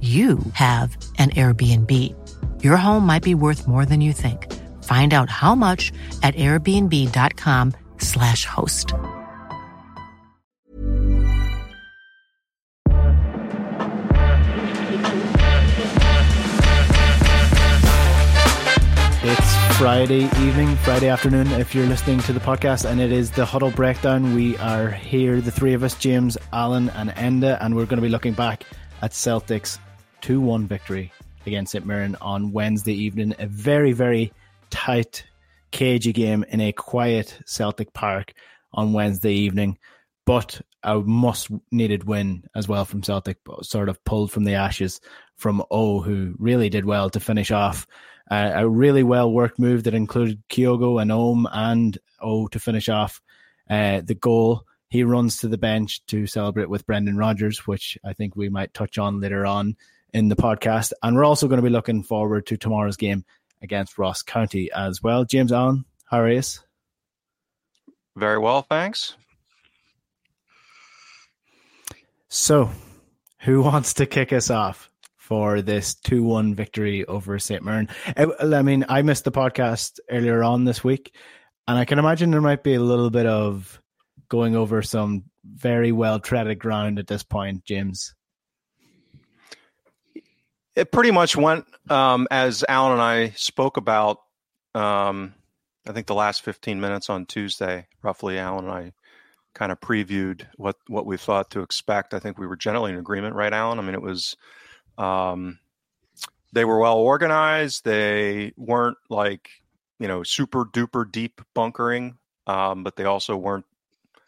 you have an Airbnb. Your home might be worth more than you think. Find out how much at airbnb.com/slash host. It's Friday evening, Friday afternoon, if you're listening to the podcast, and it is the Huddle Breakdown. We are here, the three of us, James, Alan, and Enda, and we're going to be looking back at Celtics 2 1 victory against St. Mirren on Wednesday evening. A very, very tight, cagey game in a quiet Celtic park on Wednesday evening, but a must needed win as well from Celtic, sort of pulled from the ashes from O, who really did well to finish off. Uh, a really well worked move that included Kyogo and Holm and O to finish off uh, the goal. He runs to the bench to celebrate with Brendan Rodgers, which I think we might touch on later on in the podcast. And we're also going to be looking forward to tomorrow's game against Ross County as well. James Alan, how are you? Very well, thanks. So, who wants to kick us off for this 2 1 victory over St. Mirren? Uh, I mean, I missed the podcast earlier on this week, and I can imagine there might be a little bit of going over some very well treaded ground at this point, James. It pretty much went um, as Alan and I spoke about. Um, I think the last 15 minutes on Tuesday, roughly, Alan and I kind of previewed what what we thought to expect. I think we were generally in agreement, right, Alan? I mean, it was um, they were well organized. They weren't like you know super duper deep bunkering, um, but they also weren't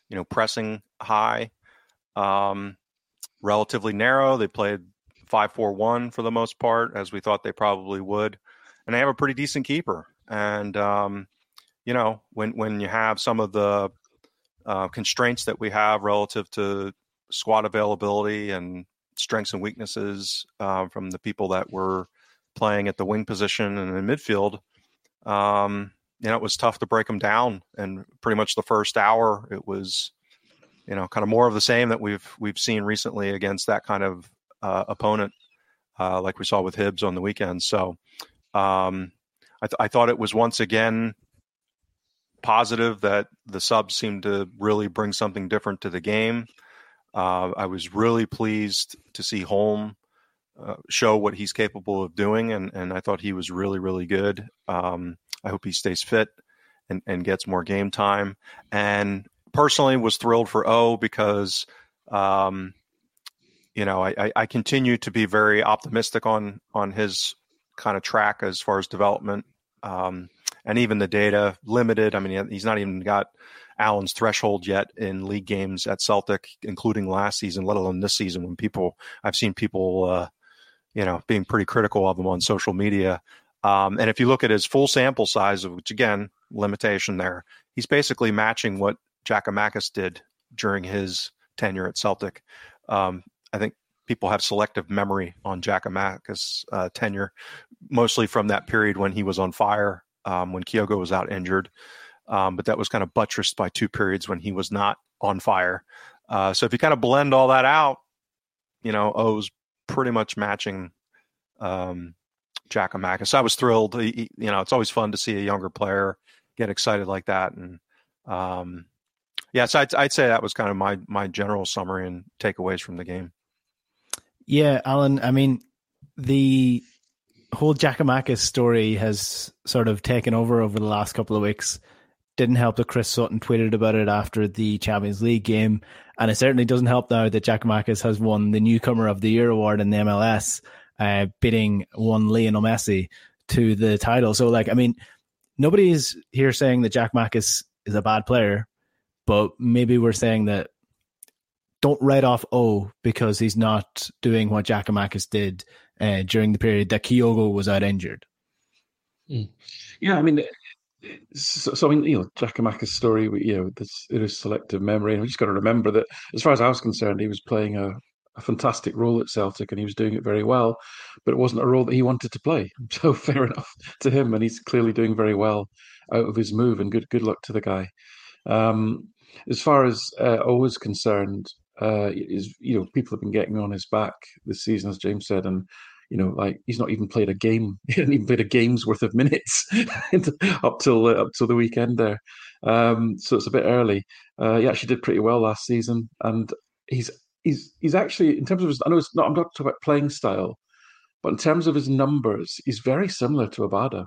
you know pressing high. Um, relatively narrow. They played five four one for the most part, as we thought they probably would, and they have a pretty decent keeper. And um, you know, when when you have some of the uh, constraints that we have relative to squad availability and strengths and weaknesses uh, from the people that were playing at the wing position and in midfield, um, you know, it was tough to break them down. And pretty much the first hour, it was, you know, kind of more of the same that we've we've seen recently against that kind of uh, opponent, uh, like we saw with Hibs on the weekend. So um, I, th- I, thought it was once again positive that the subs seemed to really bring something different to the game. Uh, I was really pleased to see Holm uh, show what he's capable of doing, and, and I thought he was really, really good. Um, I hope he stays fit and, and gets more game time. And personally, was thrilled for O because um, you know, I, I continue to be very optimistic on on his kind of track as far as development, um, and even the data limited. I mean, he's not even got Alan's threshold yet in league games at Celtic, including last season, let alone this season. When people, I've seen people, uh, you know, being pretty critical of him on social media. Um, and if you look at his full sample size, which again, limitation there, he's basically matching what Giakoumakis did during his tenure at Celtic. Um, I think people have selective memory on Giakoumakis' uh, tenure, mostly from that period when he was on fire, um, when Kyogo was out injured. Um, but that was kind of buttressed by two periods when he was not on fire. Uh, so if you kind of blend all that out, you know, O's pretty much matching um, Giakoumakis. So I was thrilled. He, you know, it's always fun to see a younger player get excited like that. And um, yeah, so I'd, I'd say that was kind of my my general summary and takeaways from the game. Yeah, Alan. I mean, the whole Giakoumakis story has sort of taken over over the last couple of weeks. Didn't help that Chris Sutton tweeted about it after the Champions League game, and it certainly doesn't help now that Giakoumakis has won the Newcomer of the Year award in the MLS, uh, bidding one Lionel Messi to the title. So, like, I mean, nobody's here saying that Jack Giakoumakis is a bad player, but maybe we're saying that don't write off O because he's not doing what Giakoumakis did uh, during the period that Kyogo was out injured. Hmm. Yeah, I mean, so, so I mean, you know, Giakoumakis' story, you know, this, it is selective memory, and we just got to remember that, as far as I was concerned, he was playing a, a fantastic role at Celtic, and he was doing it very well, but it wasn't a role that he wanted to play. So fair enough to him, and he's clearly doing very well out of his move, and good good luck to the guy. Um, as far as uh, O is concerned, uh, is you know people have been getting on his back this season, as James said, and you know like he's not even played a game. He hadn't even played a game's worth of minutes up till uh, up till the weekend there. Um, so it's a bit early. Uh, he actually did pretty well last season, and he's he's he's actually in terms of his. I know it's not. I'm not talking about playing style, but in terms of his numbers, he's very similar to Abada,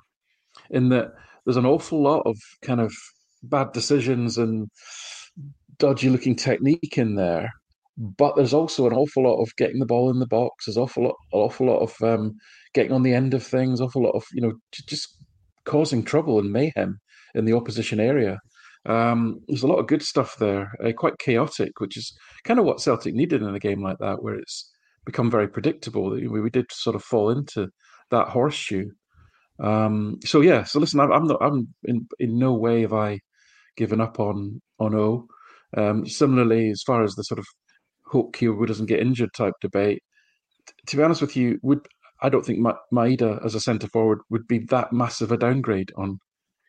in that there's an awful lot of kind of bad decisions and dodgy looking technique in there but there's also an awful lot of getting the ball in the box. There's awful lot, an awful lot of um, getting on the end of things. Awful lot of you know just causing trouble and mayhem in the opposition area. Um, there's a lot of good stuff there, uh, quite chaotic, which is kind of what Celtic needed in a game like that, where it's become very predictable. We, we did sort of fall into that horseshoe. Um, so yeah, so listen, I'm, I'm not, I'm in in no way have I given up on on O. Um, similarly, as far as the sort of hope Kyogo doesn't get injured type debate. To be honest with you, would I don't think Ma- Maeda as a centre forward would be that massive a downgrade on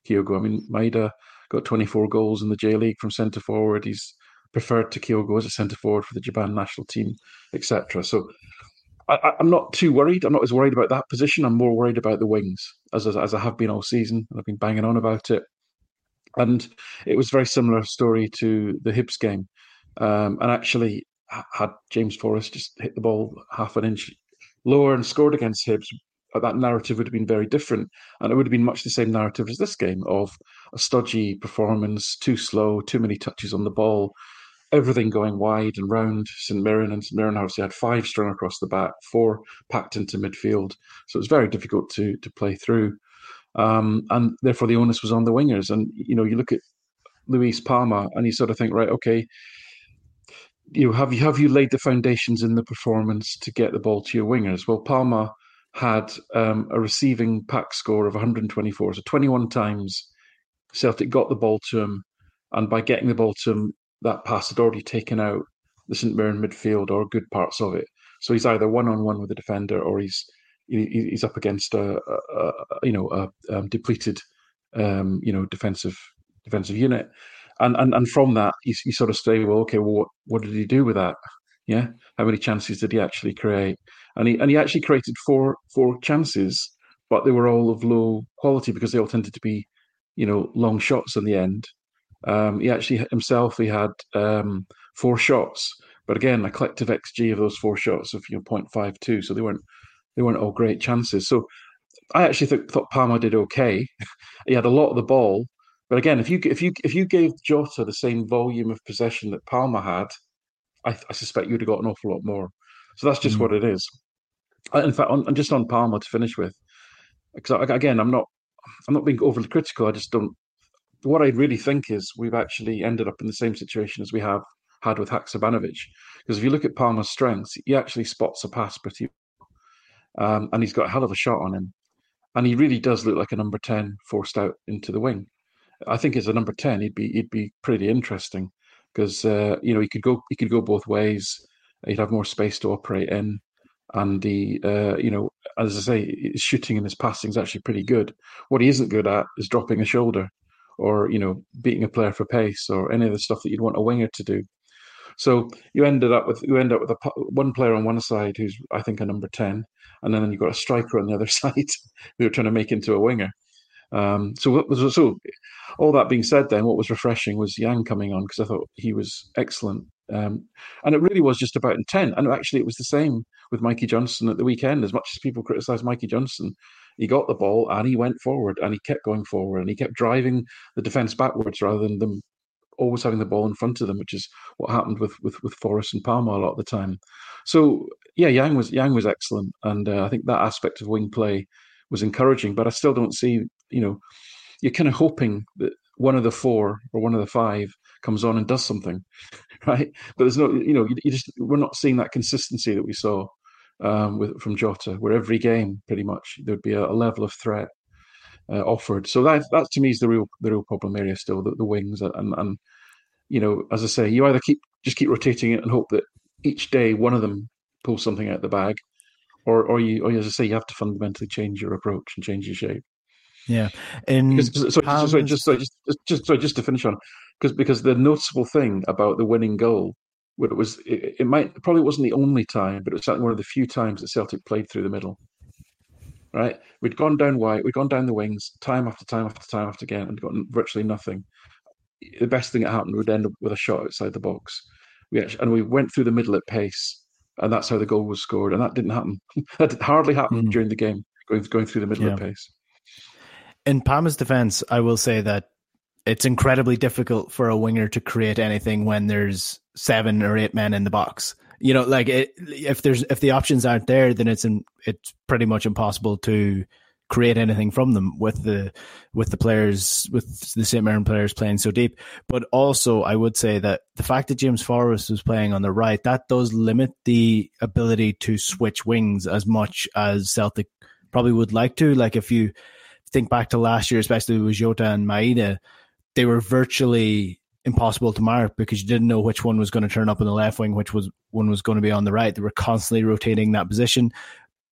Kyogo. I mean, Maeda got 24 goals in the J League from centre forward. He's preferred to Kyogo as a centre forward for the Japan national team, etc. So I, am not too worried. I'm not as worried about that position. I'm more worried about the wings, as, as, as I have been all season. I've been banging on about it. And it was very similar story to the Hibs game. Um, and actually, had James Forrest just hit the ball half an inch lower and scored against Hibs, uh, that narrative would have been very different. And it would have been much the same narrative as this game of a stodgy performance, too slow, too many touches on the ball, everything going wide and round St Mirren. And St Mirren obviously had five strung across the back, four packed into midfield. So it was very difficult to to play through. Um, and therefore the onus was on the wingers. And, you know, you look at Luis Palma and you sort of think, right, okay, you know, have you have you laid the foundations in the performance to get the ball to your wingers? Well, Palma had um, a receiving pack score of 124, so 21 times Celtic got the ball to him, and by getting the ball to him, that pass had already taken out the St Mirren midfield or good parts of it. So he's either one on one with the defender or he's he's up against a, a, a you know a um, depleted um, you know defensive defensive unit and and, and from that you, you sort of say, well, okay, well, what, what did he do with that? Yeah, how many chances did he actually create? And he and he actually created four four chances, but they were all of low quality because they all tended to be, you know, long shots in the end. Um, he actually himself he had um, four shots, but again, a collective xG of those four shots of you know 0.52, so they weren't they weren't all great chances. So I actually th- thought Palma did okay. he had a lot of the ball, but again, if you if you if you gave Jota the same volume of possession that Palma had, I, I suspect you'd have got an awful lot more. So that's just mm. what it is. Uh, in fact, on, just on Palma to finish with, because again, I'm not I'm not being overly critical. I just don't. What I really think is we've actually ended up in the same situation as we have had with Haksabanovic. Because if you look at Palma's strengths, he actually spots a pass pretty, um, and he's got a hell of a shot on him, and he really does look like a number ten forced out into the wing. I think as a number ten, he'd be he'd be pretty interesting because uh, you know he could go he could go both ways. He'd have more space to operate in, and he uh, you know as I say, his shooting and his passing is actually pretty good. What he isn't good at is dropping a shoulder, or you know beating a player for pace, or any of the stuff that you'd want a winger to do. So you ended up with you end up with a one player on one side who's I think a number ten, and then you've got a striker on the other side who you're trying to make into a winger. Um, so, so all that being said, then what was refreshing was Yang coming on because I thought he was excellent Um, and it really was just about intent. And actually, it was the same with Mikey Johnston at the weekend. As much as people criticised Mikey Johnston, he got the ball and he went forward and he kept going forward and he kept driving the defence backwards rather than them always having the ball in front of them, which is what happened with with, with Forrest and Palma a lot of the time. So yeah, Yang was Yang was excellent, and uh, I think that aspect of wing play was encouraging. But I still don't see, you know, you're kind of hoping that one of the four or one of the five comes on and does something, right? But there's no, you know, you, you just we're not seeing that consistency that we saw um, with from Jota, where every game pretty much there'd be a, a level of threat uh, offered. So that that to me is the real the real problem area still, the, the wings and and you know, as I say, you either keep just keep rotating it and hope that each day one of them pulls something out of the bag, or or you or as I say, you have to fundamentally change your approach and change your shape. Yeah, and so, so, sorry, just sorry, just just sorry, just to finish on, because because the noticeable thing about the winning goal, where it was, it, it might probably wasn't the only time, but it was certainly one of the few times that Celtic played through the middle. Right, we'd gone down wide, we'd gone down the wings time after time after time after again, and gotten virtually nothing. The best thing that happened would end up with a shot outside the box. We actually, and we went through the middle at pace, and that's how the goal was scored. And that didn't happen. that hardly happened mm. during the game, going going through the middle yeah. at pace. In Palma's defense, I will say that it's incredibly difficult for a winger to create anything when there's seven or eight men in the box. You know, like it, if there's if the options aren't there, then it's in, it's pretty much impossible to create anything from them with the with the players with the St. Mirren players playing so deep. But also, I would say that the fact that James Forrest was playing on the right that does limit the ability to switch wings as much as Celtic probably would like to. Like if you think back to last year, especially with Jota and Maeda, they were virtually impossible to mark because you didn't know which one was going to turn up on the left wing, which was one was going to be on the right. They were constantly rotating that position.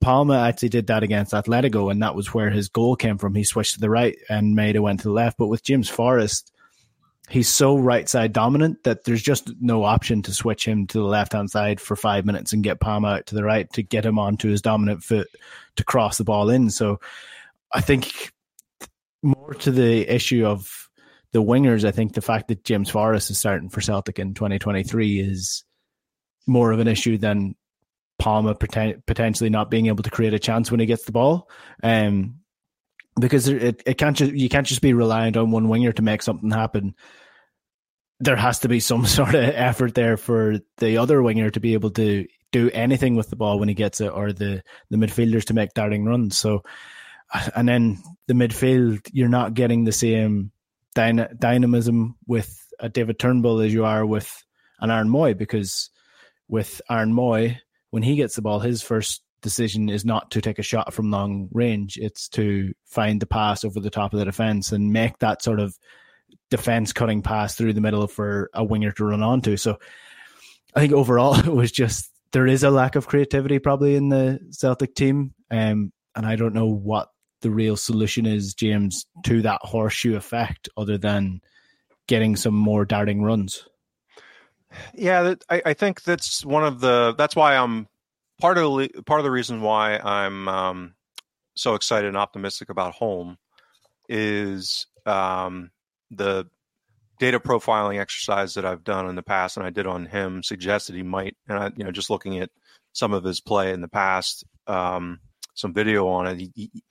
Palma actually did that against Atletico, and that was where his goal came from. He switched to the right, and Maeda went to the left. But with James Forrest, he's so right side dominant that there's just no option to switch him to the left hand side for five minutes and get Palma out to the right to get him onto his dominant foot to cross the ball in. So I think more to the issue of the wingers, I think the fact that James Forrest is starting for Celtic in 2023 is more of an issue than Palma potentially not being able to create a chance when he gets the ball. Um, because it, it can't you can't just be reliant on one winger to make something happen. There has to be some sort of effort there for the other winger to be able to do anything with the ball when he gets it, or the the midfielders to make darting runs. So, and then the midfield, you're not getting the same dyna- dynamism with a David Turnbull as you are with an Aaron Mooy because with Aaron Mooy, when he gets the ball, his first decision is not to take a shot from long range. It's to find the pass over the top of the defense and make that sort of defense cutting pass through the middle for a winger to run onto. So I think overall it was just there is a lack of creativity probably in the Celtic team. Um, and I don't know what the real solution is, James, to that horseshoe effect, other than getting some more darting runs. Yeah, I, I think that's one of the. That's why I'm part of the part of the reason why I'm um, so excited and optimistic about Holm is um, the data profiling exercise that I've done in the past, and I did on him suggested he might, and I, you know, just looking at some of his play in the past, um, some video on it, he, he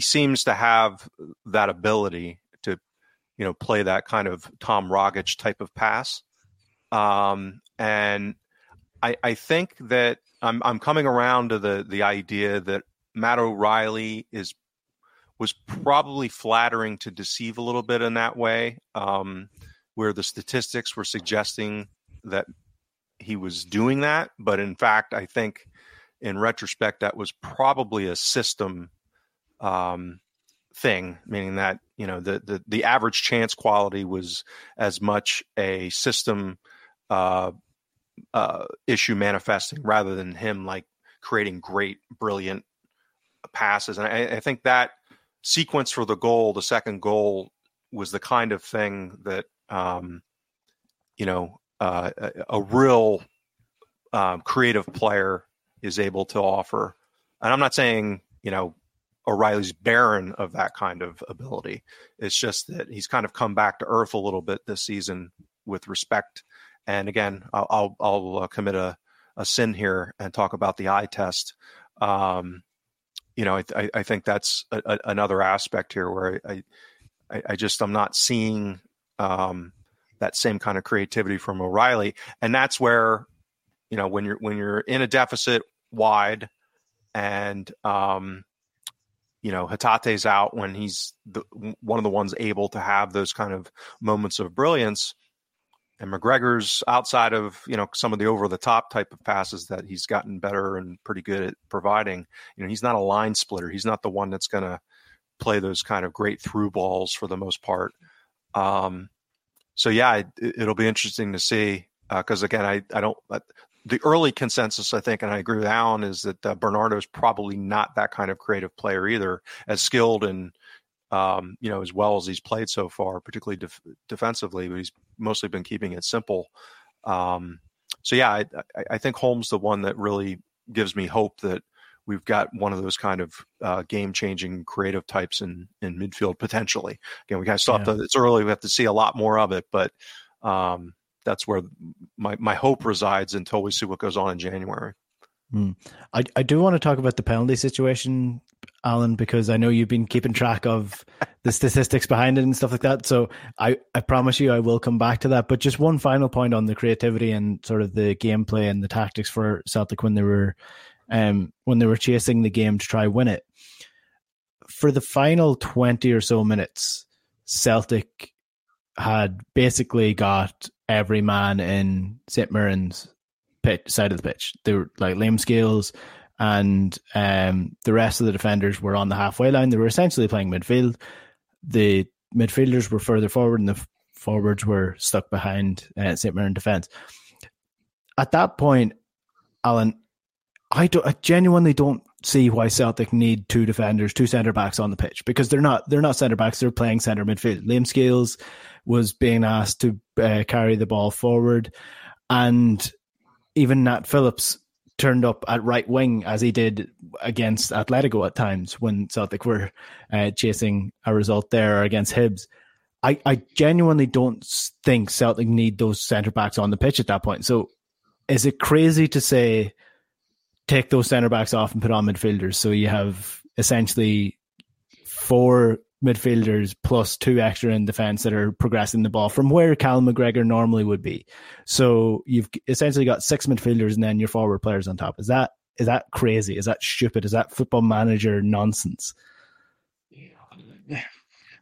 seems to have that ability to, you know, play that kind of Tom Rogic type of pass. Um, and I, I think that I'm, I'm coming around to the, the idea that Matt O'Riley is was probably flattering to deceive a little bit in that way, um, where the statistics were suggesting that he was doing that. But in fact, I think in retrospect, that was probably a system um, thing, meaning that you know the, the the average chance quality was as much a system uh, uh, issue manifesting rather than him like creating great, brilliant passes. And I, I think that sequence for the goal, the second goal, was the kind of thing that um, you know uh, a, a, real um, creative player is able to offer. And I'm not saying you know O'Riley's barren of that kind of ability. It's just that he's kind of come back to earth a little bit this season with respect And again, I'll I'll, I'll uh, commit a, a sin here and talk about the eye test. Um, you know, I, I, think that's a, a, another aspect here where I, I, I just I'm not seeing um, that same kind of creativity from O'Riley, and that's where you know when you're when you're in a deficit wide, and um, you know Hatate's out when he's the, one of the ones able to have those kind of moments of brilliance and McGregor's outside of you know some of the over the top type of passes that he's gotten better and pretty good at providing. You know, he's not a line splitter. He's not the one that's going to play those kind of great through balls for the most part. Um, so yeah, it, will be interesting to see because uh, again, I I don't. The early consensus, I think, and I agree with Alan, is that uh, Bernardo is probably not that kind of creative player either, as skilled and um, you know, as well as he's played so far, particularly def- defensively, but he's mostly been keeping it simple. Um, so yeah, I, I, think Holm's the one that really gives me hope that we've got one of those kind of uh, game-changing creative types in in midfield potentially. Again, we kind of still yeah. It's early; we have to see a lot more of it, but um, that's where my my hope resides until we see what goes on in January. Mm. I I do want to talk about the penalty situation Alan, because I know you've been keeping track of the statistics behind it and stuff like that. So I, I promise you I will come back to that. But just one final point on the creativity and sort of the gameplay and the tactics for Celtic when they were um when they were chasing the game to try win it. For the final twenty or so minutes, Celtic had basically got every man in St. Mirren's side of the pitch. They were like Liam Scales, and um, the rest of the defenders were on the halfway line. They were essentially playing midfield. The midfielders were further forward, and the forwards were stuck behind uh, St. Mirren defence. At that point, Alan, I, don't, I genuinely don't see why Celtic need two defenders, two centre backs on the pitch because they're not they're not centre backs. They're playing centre midfield. Liam Scales was being asked to uh, carry the ball forward, and even Nat Phillips turned up at right wing as he did against Atletico at times when Celtic were uh, chasing a result there against Hibs. I, I genuinely don't think Celtic need those centre backs on the pitch at that point. So is it crazy to say take those centre backs off and put on midfielders so you have essentially four midfielders plus two extra in defence that are progressing the ball from where Cal McGregor normally would be. So you've essentially got six midfielders and then your forward players on top. Is that is that crazy? Is that stupid? Is that football manager nonsense?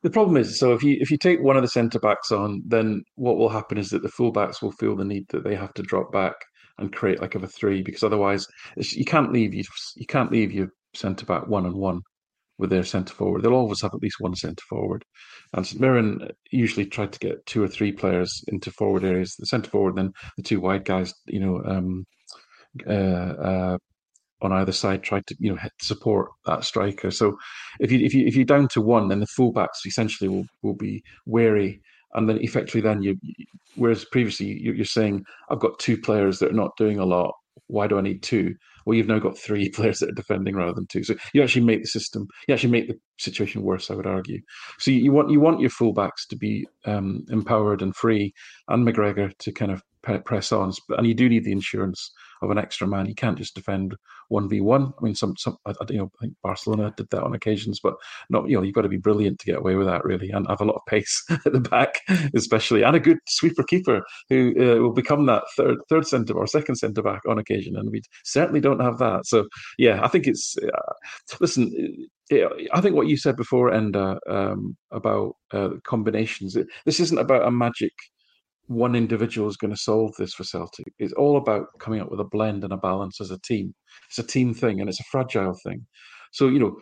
The problem is, so if you if you take one of the centre backs on, then what will happen is that the fullbacks will feel the need that they have to drop back and create like of a three because otherwise you can't leave you you can't leave your centre back one on one with their centre forward. They'll always have at least one centre forward. And St Mirren usually tried to get two or three players into forward areas, the centre forward, then the two wide guys, you know, um, uh, uh, on either side tried to you know support that striker. So if you if you if you're down to one, then the fullbacks essentially will will be wary. And then effectively, then you, whereas previously you're saying I've got two players that are not doing a lot. Why do I need two? Well, you've now got three players that are defending rather than two. So you actually make the system, you actually make the situation worse. I would argue. So you, you want you want your fullbacks to be um, empowered and free, and McGregor to kind of press on. And you do need the insurance of an extra man. You can't just defend one v one. I mean, some some you know I think Barcelona did that on occasions, but not you know you've got to be brilliant to get away with that really, and have a lot of pace at the back, especially, and a good sweeper keeper who uh, will become that third third centre or second centre back on occasion, and we certainly don't have that. So yeah, I think it's uh, listen. I think what you said before, Enda, um, about uh, combinations. This isn't about a magic one individual is going to solve this for Celtic. It's all about coming up with a blend and a balance as a team. It's a team thing and it's a fragile thing. So, you know,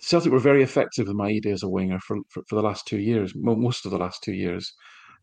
Celtic were very effective with Maeda as a winger for, for, for the last two years, most of the last two years.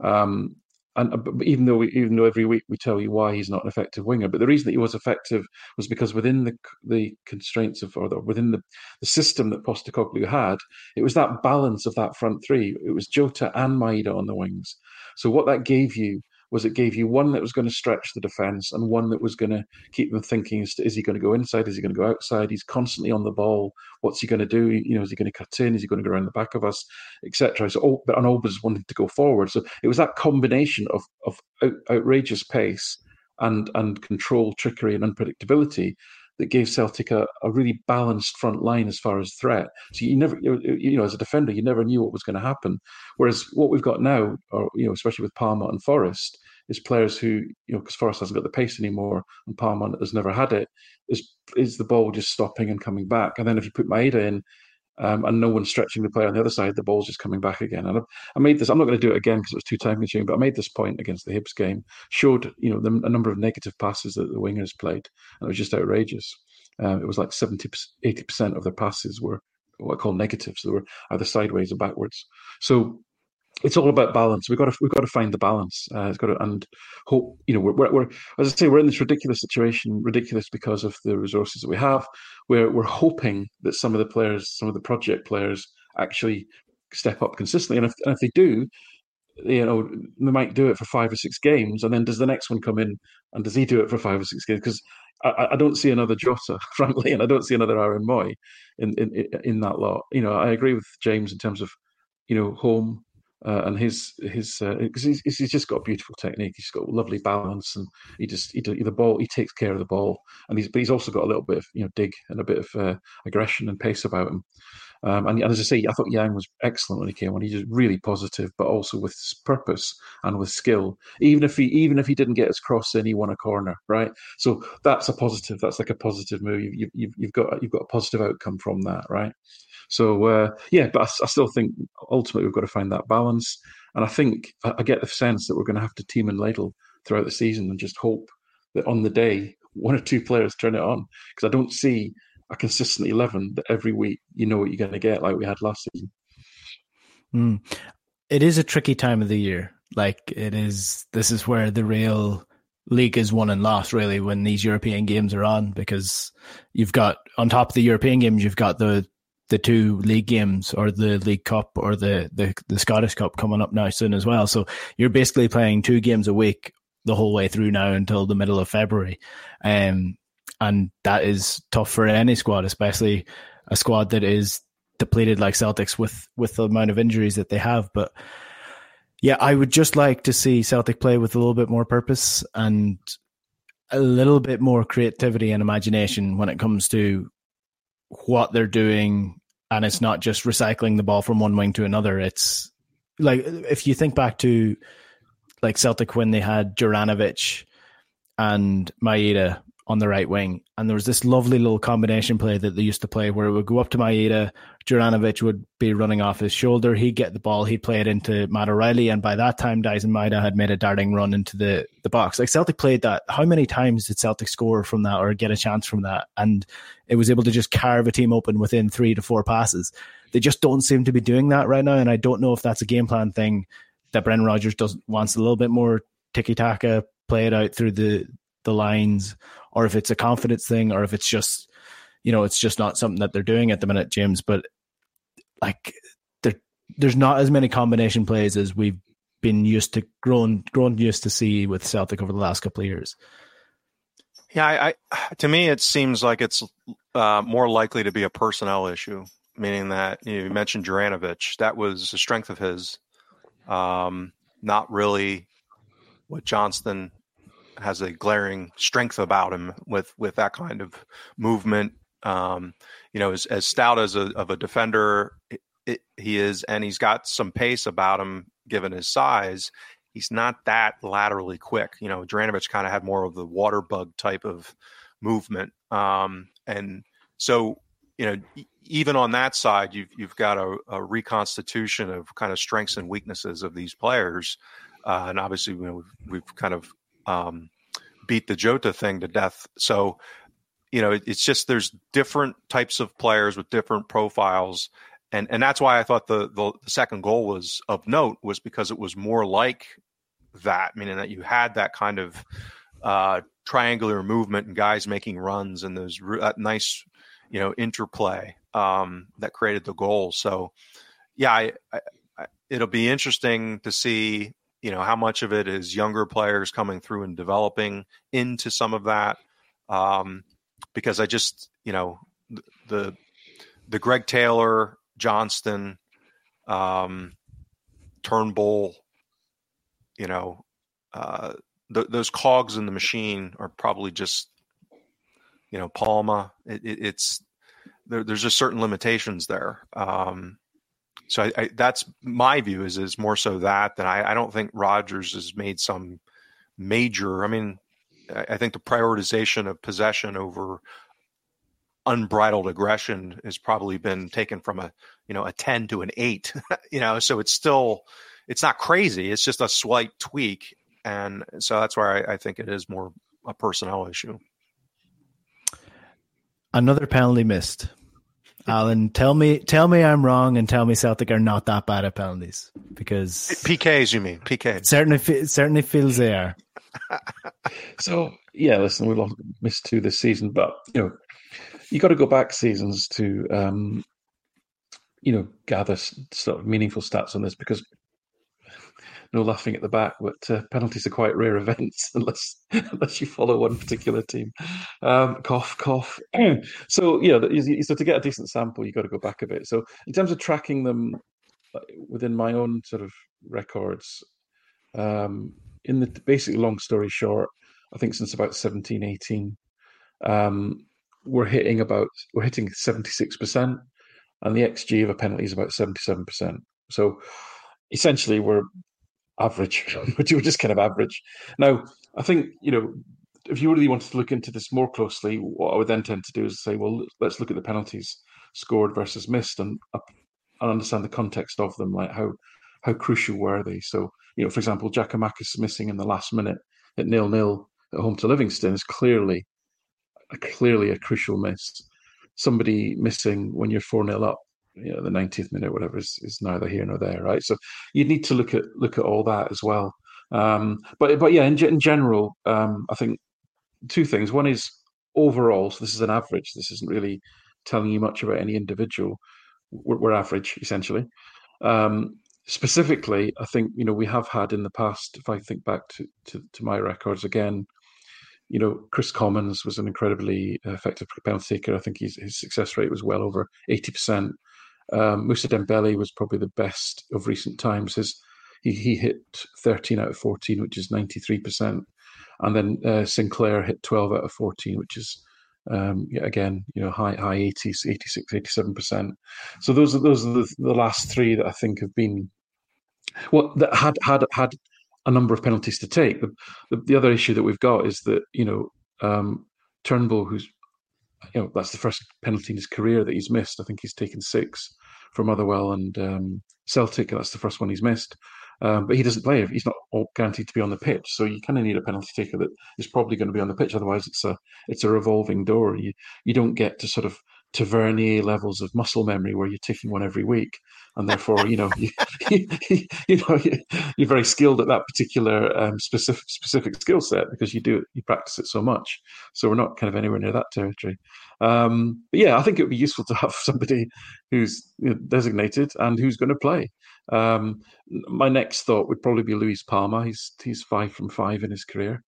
Um, and uh, even though we, even though every week we tell you why he's not an effective winger, but the reason that he was effective was because within the the constraints of or the, within the, the system that Postecoglou had, it was that balance of that front three. It was Jota and Maeda on the wings. So what that gave you was it gave you one that was going to stretch the defense and one that was going to keep them thinking: is, is he going to go inside? Is he going to go outside? He's constantly on the ball. What's he going to do? You know, is he going to cut in? Is he going to go around the back of us, etc. So, all, but and always wanted to go forward. So it was that combination of of out, outrageous pace and and control, trickery, and unpredictability that gave Celtic a, a really balanced front line as far as threat. So you never, you know, as a defender, you never knew what was going to happen. Whereas what we've got now, or you know, especially with Palma and Forrest, is players who, you know, because Forrest hasn't got the pace anymore and Palma has never had it, is is the ball just stopping and coming back. And then if you put Maeda in, um, and no one stretching the player on the other side, the ball's just coming back again. And I, I made this. I'm not going to do it again because it was too time consuming. But I made this point against the Hibs game. Showed you know the, a number of negative passes that the wingers played, and it was just outrageous. Um, it was like 70, 80 percent of their passes were what I call negatives. They were either sideways or backwards. So it's all about balance. We've got to we've got to find the balance. Uh, it's got to and hope. You know, we're, we're, we're as I say, we're in this ridiculous situation. Ridiculous because of the resources that we have. We're we're hoping that some of the players, some of the project players, actually step up consistently. And if and if they do, you know, they might do it for five or six games, and then does the next one come in and does he do it for five or six games? Because I, I, don't see another Jota, frankly, and I don't see another Aaron Mooy in, in in that lot. You know, I agree with James in terms of, you know, Holm uh, and his his because uh, he's, he's just got a beautiful technique. He's got lovely balance, and he just he the ball he takes care of the ball, and he's but he's also got a little bit of you know dig and a bit of uh, aggression and pace about him. Um, and, and, as I say, I thought Yang was excellent when he came on. He's just really positive, but also with purpose and with skill. Even if he even if he didn't get his cross in, he won a corner, right? So that's a positive. That's like a positive move. You, have you've, you've got you've got a positive outcome from that, right? So uh, yeah, but I, I, still think ultimately we've got to find that balance. And I think I, I get the sense that we're going to have to team and ladle throughout the season and just hope that on the day one or two players turn it on because I don't see a consistent eleven that every week you know what you're going to get like we had last season. Mm. It is a tricky time of the year. Like it is. This is where the real league is won and lost really when these European games are on because you've got on top of the European games you've got the the two league games or the League Cup or the, the, the Scottish Cup coming up now soon as well. So you're basically playing two games a week the whole way through now until the middle of February. Um, and that is tough for any squad, especially a squad that is depleted like Celtics with, with the amount of injuries that they have. But yeah, I would just like to see Celtic play with a little bit more purpose and a little bit more creativity and imagination when it comes to what they're doing and it's not just recycling the ball from one wing to another. It's like if you think back to like Celtic when they had Juranovic and Maeda on the right wing. And there was this lovely little combination play that they used to play where it would go up to Maeda, Juranovic would be running off his shoulder, he'd get the ball, he'd play it into Matt O'Riley, and by that time Daizen Maeda had made a darting run into the, the box. Like Celtic played that. How many times did Celtic score from that or get a chance from that? And it was able to just carve a team open within three to four passes. They just don't seem to be doing that right now, and I don't know if that's a game plan thing that Brendan Rodgers does wants a little bit more tiki taka, play it out through the the lines, or if it's a confidence thing, or if it's just, you know, it's just not something that they're doing at the minute, James. But like, there, there's not as many combination plays as we've been used to grown grown used to see with Celtic over the last couple of years. Yeah, I, I to me it seems like it's uh, more likely to be a personnel issue, meaning that you, mentioned Juranovic, that was a strength of his, um, not really what Johnston has a glaring strength about him with with that kind of movement. Um, you know, as, as stout as a of a defender it, it, he is, and he's got some pace about him given his size. He's not that laterally quick. You know, Juranovic kind of had more of the water bug type of movement, um, and so you know, even on that side, you've you've got a, a reconstitution of kind of strengths and weaknesses of these players. Uh, and obviously, you know, we've, we've kind of um, beat the Jota thing to death. So, you know, it, it's just there's different types of players with different profiles, and and that's why I thought the, the second goal was of note was because it was more like that, meaning that you had that kind of uh, triangular movement and guys making runs and those that nice, you know, interplay um, that created the goal. So, yeah, I, I, I, it'll be interesting to see you know, how much of it is younger players coming through and developing into some of that? Um, because I just, you know, the the Greg Taylor, Johnston, um, Turnbull, you know, uh, th- those cogs in the machine are probably just, you know, Palma. It, it, it's there, there's just certain limitations there. Um, so I, I, that's my view is is more so that than I, I don't think Rodgers has made some major. I mean, I, think the prioritization of possession over unbridled aggression has probably been taken from a you know a 10 to an 8 you know so it's still it's not crazy. It's just a slight tweak. And so that's why I, I think it is more a personnel issue. Another penalty missed Alan, tell me, tell me I'm wrong, and tell me Celtic are not that bad at penalties because PKs. You mean PKs? Certainly, it certainly feels they are. so yeah, listen, we've missed two this season, but you know, you got to go back seasons to um, you know gather sort of meaningful stats on this because no laughing at the back, but uh, penalties are quite rare events unless unless you follow one particular team. Um, cough, cough. so yeah, so to get a decent sample, you've got to go back a bit. So in terms of tracking them within my own sort of records, um, in the basically long story short, I think since about seventeen, eighteen, um, we're hitting about we're hitting seventy six percent, and the xG of a penalty is about seventy seven percent. So essentially, we're average, which you were just kind of average. Now, I think, you know, if you really wanted to look into this more closely, what I would then tend to do is say, well, let's look at the penalties scored versus missed and, and understand the context of them, like how how crucial were they? So, you know, for example, Giakoumakis missing in the last minute at nil nil at home to Livingston is clearly clearly a crucial miss. Somebody missing when you're four 0 up you know the 90th minute whatever is, is neither here nor there right? So you need to look at look at all that as well. Um, but but yeah in, in general um, i think two things. One is overall so this is an average this isn't really telling you much about any individual. We're, we're average essentially. Um, specifically i think you know we have had in the past if i think back to, to, to my records again you know, Kris Commons was an incredibly effective penalty taker. I think his, his success rate was well over 80%. Um, Moussa Dembele was probably the best of recent times. His he, he hit 13 out of 14, which is 93%. And then uh, Sinclair hit 12 out of 14, which is um, again, you know, high high 80s, 86, 87%. So those are those are the, the last three that I think have been well that had had had a number of penalties to take. The, the, the other issue that we've got is that you know um, Turnbull, who's you know that's the first penalty in his career that he's missed. I think he's taken six from Motherwell and um, Celtic. That's the first one he's missed. Um, but he doesn't play. He's not guaranteed to be on the pitch, so you kind of need a penalty taker that is probably going to be on the pitch. Otherwise, it's a it's a revolving door. You you don't get to sort of Tavernier levels of muscle memory where you're taking one every week, and therefore you know you, you, you know you're very skilled at that particular um, specific specific skill set because you do it, you practice it so much. So we're not kind of anywhere near that territory. Um, but yeah, I think it would be useful to have somebody who's designated and who's going to play. Um, my next thought would probably be Luis Palma. He's he's five from five in his career,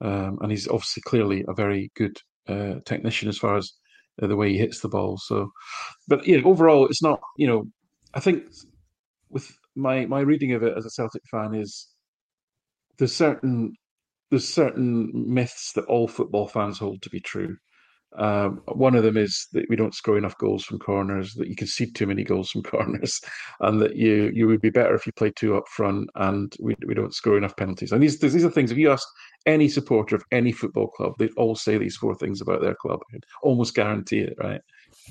um, and he's obviously clearly a very good uh, technician as far as Uh, the way he hits the ball. So, but yeah, overall, it's not. You know, I think with my my reading of it as a Celtic fan is there's certain there's certain myths that all football fans hold to be true. Um, one of them is that we don't score enough goals from corners, that you concede too many goals from corners, and that you you would be better if you play two up front, and we, we don't score enough penalties. And these these are things. If you ask any supporter of any football club, they'd all say these four things about their club. Almost guarantee it, right?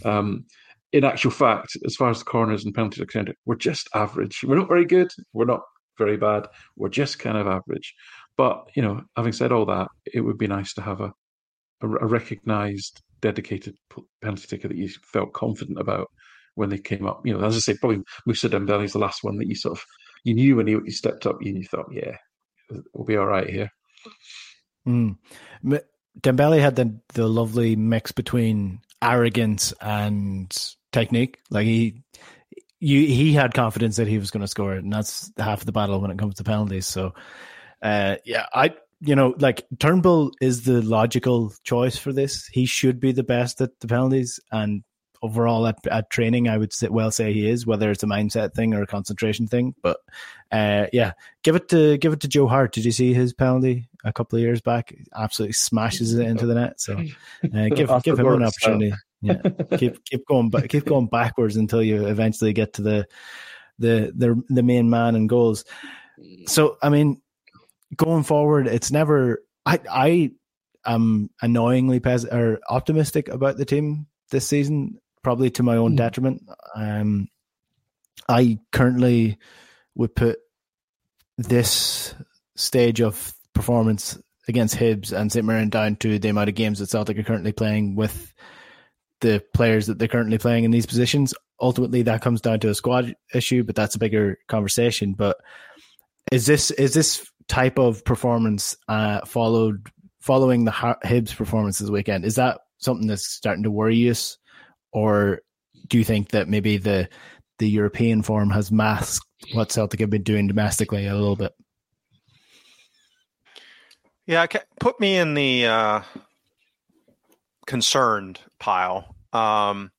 Um, in actual fact, as far as the corners and penalties are concerned, we're just average. We're not very good. We're not very bad. We're just kind of average. But you know, having said all that, it would be nice to have a a, a recognised, dedicated penalty taker that you felt confident about when they came up. You know, as I say, probably Moussa Dembele is the last one that you sort of you knew when he, he stepped up, and you thought, yeah, we'll be all right here. Mm. Dembele had the the lovely mix between arrogance and technique. Like he you he had confidence that he was going to score it, and that's half of the battle when it comes to penalties. So, uh, yeah, I you know like Turnbull is the logical choice for this. He should be the best at the penalties, and overall at, at training, I would say, well say he is, whether it's a mindset thing or a concentration thing. But uh, yeah, give it to give it to Joe Hart. Did you see his penalty a couple of years back? Absolutely smashes it into the net. So uh, give give him an opportunity yeah, keep keep going, but keep going backwards until you eventually get to the the the the main man and goals. So I mean, going forward, it's never. I I am annoyingly pes- or optimistic about the team this season, probably to my own mm. detriment. Um, I currently would put this stage of performance against Hibs and St Mirren down to the amount of games that Celtic are currently playing with the players that they're currently playing in these positions. Ultimately, that comes down to a squad issue, but that's a bigger conversation. But is this is this type of performance uh, followed following the Hibs performance this weekend? Is that something that's starting to worry us, or do you think that maybe the the European form has masked what Celtic have been doing domestically a little bit? Yeah, put me in the uh, concerned pile. Um,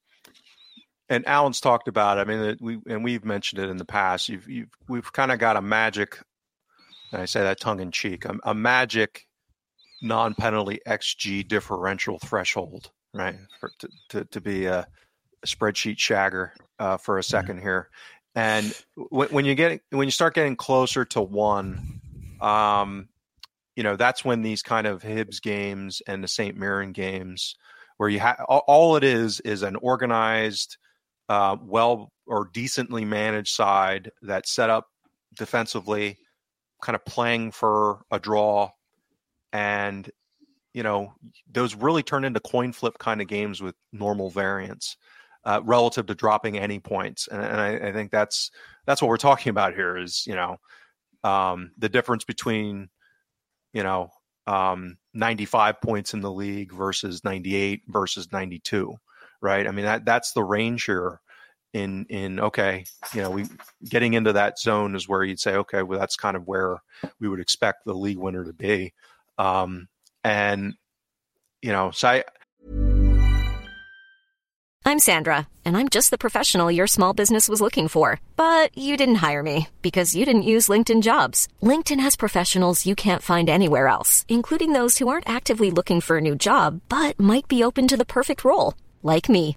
and Alan's talked about. It. I mean, we and we've mentioned it in the past. You've, you've we've kind of got a magic. And I say that tongue in cheek. A, a magic non-penalty xG differential threshold, right? For, to, to, to be a, a spreadsheet shagger uh, for a 2nd here. And when, when you get when you start getting closer to one, um, you know that's when these kind of Hibs games and the St. Mirren games, where you have all it is is an organized, uh, well or decently managed side that's set up defensively, kind of playing for a draw, and you know those really turn into coin flip kind of games with normal variance. Uh, relative to dropping any points, and, and I, I, think that's that's what we're talking about here. Is you know um, the difference between you know, um, 95 points in the league versus 98 versus 92, right? I mean, that that's the range here in, in, okay, you know, we getting into that zone is where you'd say, okay, well, that's kind of where we would expect the league winner to be. Um, and, you know, so I, I'm Sandra, and I'm just the professional your small business was looking for. But you didn't hire me because you didn't use LinkedIn jobs. LinkedIn has professionals you can't find anywhere else, including those who aren't actively looking for a new job but might be open to the perfect role, like me.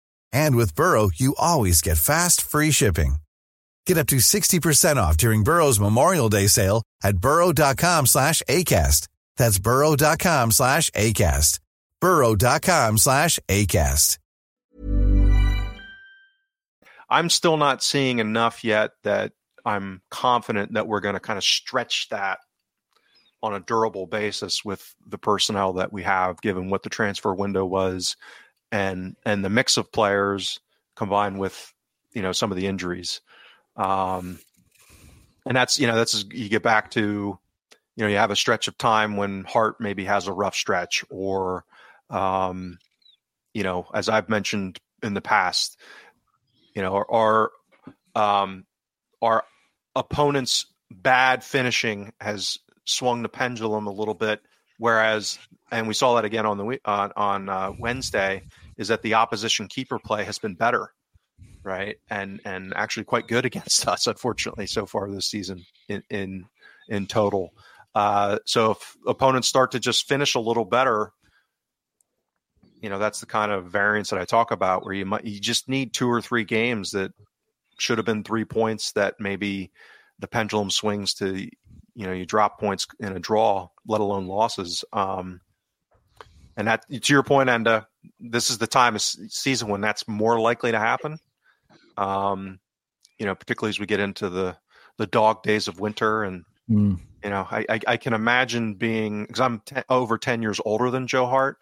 And with Burrow, you always get fast, free shipping. Get up to 60% off during Burrow's Memorial Day sale at burrow.com slash ACAST. That's burrow.com slash ACAST. burrow.com slash ACAST. I'm still not seeing enough yet that I'm confident that we're going to kind of stretch that on a durable basis with the personnel that we have, given what the transfer window was, and and the mix of players combined with you know some of the injuries. Um, and that's you know that's you get back to you know you have a stretch of time when Hart maybe has a rough stretch or um, you know as I've mentioned in the past you know our um, our opponent's bad finishing has swung the pendulum a little bit whereas and we saw that again on the on on uh, Wednesday is that the opposition keeper play has been better right? And and actually quite good against us, unfortunately, so far this season in in in total. Uh, so if opponents start to just finish a little better, you know that's the kind of variance that I talk about, where you might you just need two or three games that should have been three points that maybe the pendulum swings to you know you drop points in a draw, let alone losses. Um, and that to your point, Enda, this is the time of season when that's more likely to happen. Um, you know, particularly as we get into the the dog days of winter, and mm. you know, I, I, I can imagine being because I'm ten, over ten years older than Joe Hart.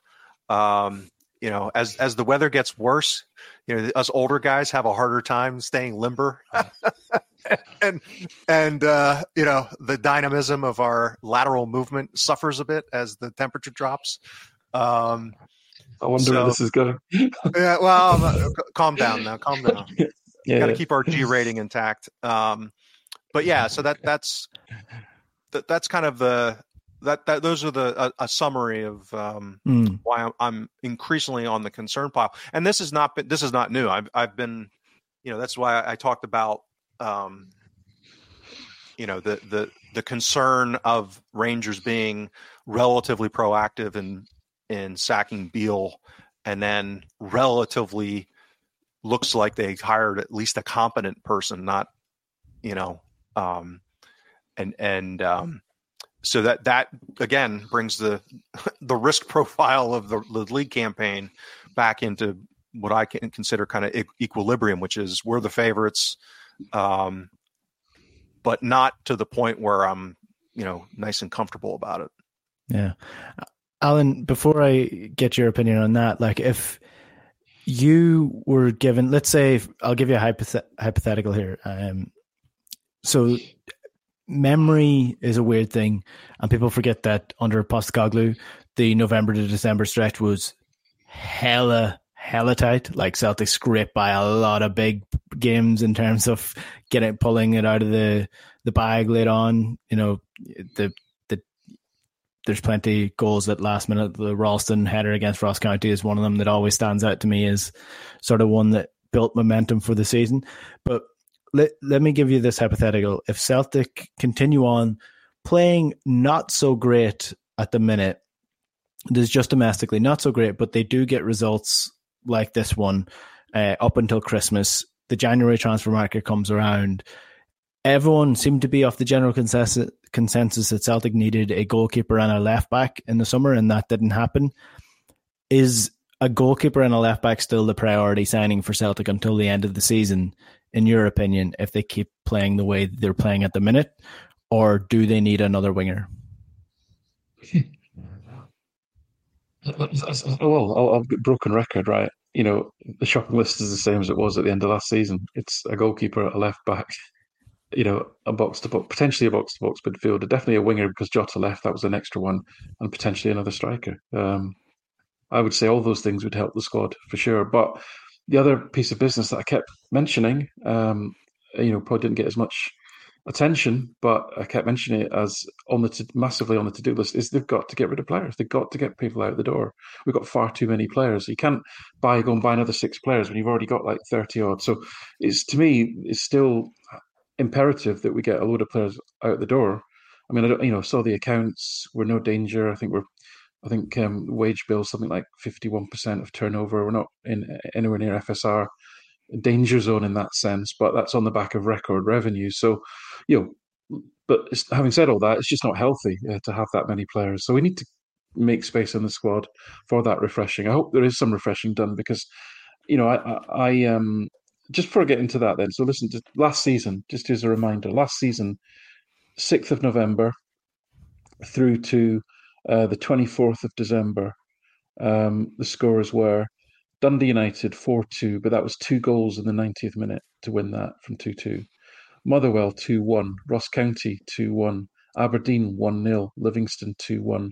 Um, you know, as as the weather gets worse, you know, us older guys have a harder time staying limber. and and uh, you know the dynamism of our lateral movement suffers a bit as the temperature drops. Um, I wonder so, where this is going. yeah, well, uh, calm down now. Calm down. yeah, got to keep our G rating intact. Um, but yeah, so that that's that, that's kind of the that that those are the a, a summary of um, mm. why I'm, I'm, increasingly on the concern pile. And this is not been, this is not new. I've I've been, you know, that's why I talked about, um, you know, the the the concern of Rangers being relatively proactive in in sacking Beale, and then relatively looks like they hired at least a competent person, not you know, um, and and um, so that that again brings the the risk profile of the, the league campaign back into what I can consider kind of equilibrium, which is we're the favorites, um, but not to the point where I'm you know nice and comfortable about it. Yeah, Alan. Before I get your opinion on that, like if you were given, let's say, I'll give you a hypothet- hypothetical here. Um, so memory is a weird thing, and people forget that under Postecoglou, the November to December stretch was hella hella tight. Like Celtic scraped by a lot of big games in terms of getting pulling it out of the the bag late on. You know the there's plenty goals at last minute. The Ralston header against Ross County is one of them that always stands out to me as sort of one that built momentum for the season. But let, let me give you this hypothetical. If Celtic continue on playing not so great at the minute, there's just domestically not so great, but they do get results like this one uh, up until Christmas. The January transfer market comes around. Everyone seemed to be off the general consensus consensus that Celtic needed a goalkeeper and a left back in the summer, and that didn't happen. Is a goalkeeper and a left back still the priority signing for Celtic until the end of the season, in your opinion, if they keep playing the way they're playing at the minute, or do they need another winger? well, I'll broken record, right? You know, the shopping list is the same as it was at the end of last season. It's a goalkeeper, a left back, you know, a box to box, potentially a box to box midfielder, definitely a winger because Jota left. That was an extra one, and potentially another striker. Um, I would say all those things would help the squad for sure. But the other piece of business that I kept mentioning, um, you know, probably didn't get as much attention, but I kept mentioning it as on the to, massively on the to do list is they've got to get rid of players. They've got to get people out the door. We've got far too many players. You can't buy go and buy another six players when you've already got like thirty odd. So it's to me, it's still imperative that we get a load of players out the door. I mean, I don't, you know, saw the accounts. We're no danger. I think we're, I think um, wage bill something like fifty-one percent of turnover. We're not in anywhere near FSR danger zone in that sense, but that's on the back of record revenue. So, you know, but having said all that, it's just not healthy uh, to have that many players. So we need to make space in the squad for that refreshing. I hope there is some refreshing done because, you know, I, I, I um just before I get into that, then, so listen, just last season, just as a reminder, last season, 6th of November through to uh, the 24th of December, um, the scores were Dundee United 4 2, but that was two goals in the 90th minute to win that from 2 2. Motherwell 2 1, Ross County 2 1, Aberdeen 1 0, Livingston 2 1.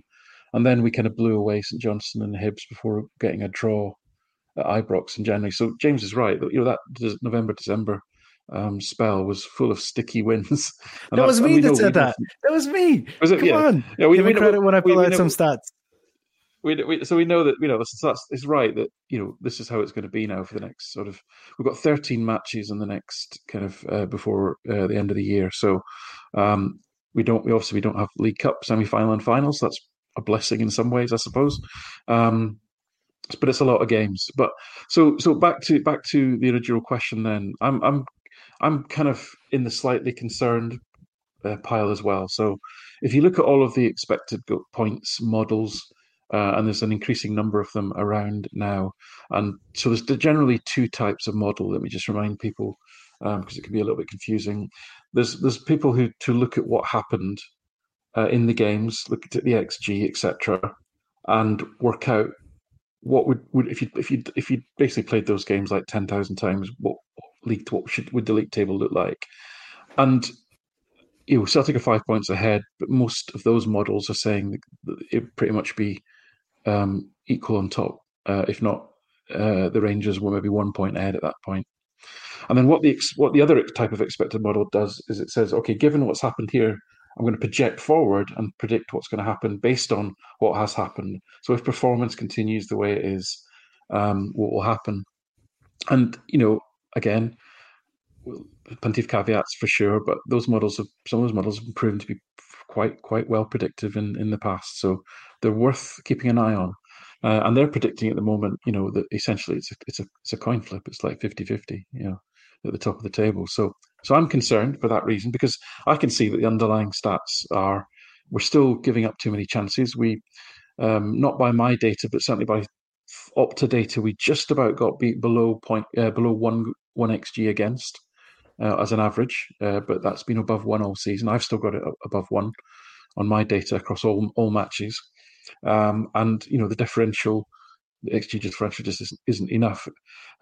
And then we kind of blew away St Johnstone and Hibs before getting a draw at Ibrox in January. So James is right. You know that November December um, spell was full of sticky wins. And that was me that said that. That was me. Was it? Come yeah. on. Yeah, we, Give we, me credit we, when I pull out some stats. We, we, so we know that you know that's it's right that you know this is how it's going to be now for the next sort of we've got 13 matches in the next kind of uh, before uh, the end of the year so um, we don't we obviously we don't have League Cup semi final and finals that's a blessing in some ways I suppose um, but it's a lot of games. But so so back to back to the original question. Then I'm I'm I'm kind of in the slightly concerned uh, pile as well. So if you look at all of the expected points models. Uh, and there's an increasing number of them around now, and so there's generally two types of model. Let me just remind people, because um, it can be a little bit confusing. There's there's people who to look at what happened uh, in the games, look at the XG, etc., and work out what would, would if you if you if you basically played those games like ten thousand times, what, what league what should would the league table look like? And you know, Celtic are five points ahead, but most of those models are saying it pretty much be um, equal on top, uh, if not uh, the Rangers were maybe one point ahead at that point. And then what the what the other type of expected model does is it says, okay, given what's happened here I'm going to project forward and predict what's going to happen based on what has happened. So if performance continues the way it is, um, what will happen? And you know, again, plenty of caveats for sure, but those models have some of those models have proven to be quite quite well predictive in in the past. So they're worth keeping an eye on. Uh, and they're predicting at the moment, you know, that essentially it's a, it's a it's a coin flip. It's like 50-50, you know, at the top of the table. So so I'm concerned for that reason because I can see that the underlying stats are we're still giving up too many chances. We, um, not by my data, but certainly by Opta data, we just about got beat below point uh, below one one xg against uh, as an average, uh, but that's been above one all season. I've still got it above one on my data across all all matches, um, and you know the differential XG differential just isn't, isn't enough.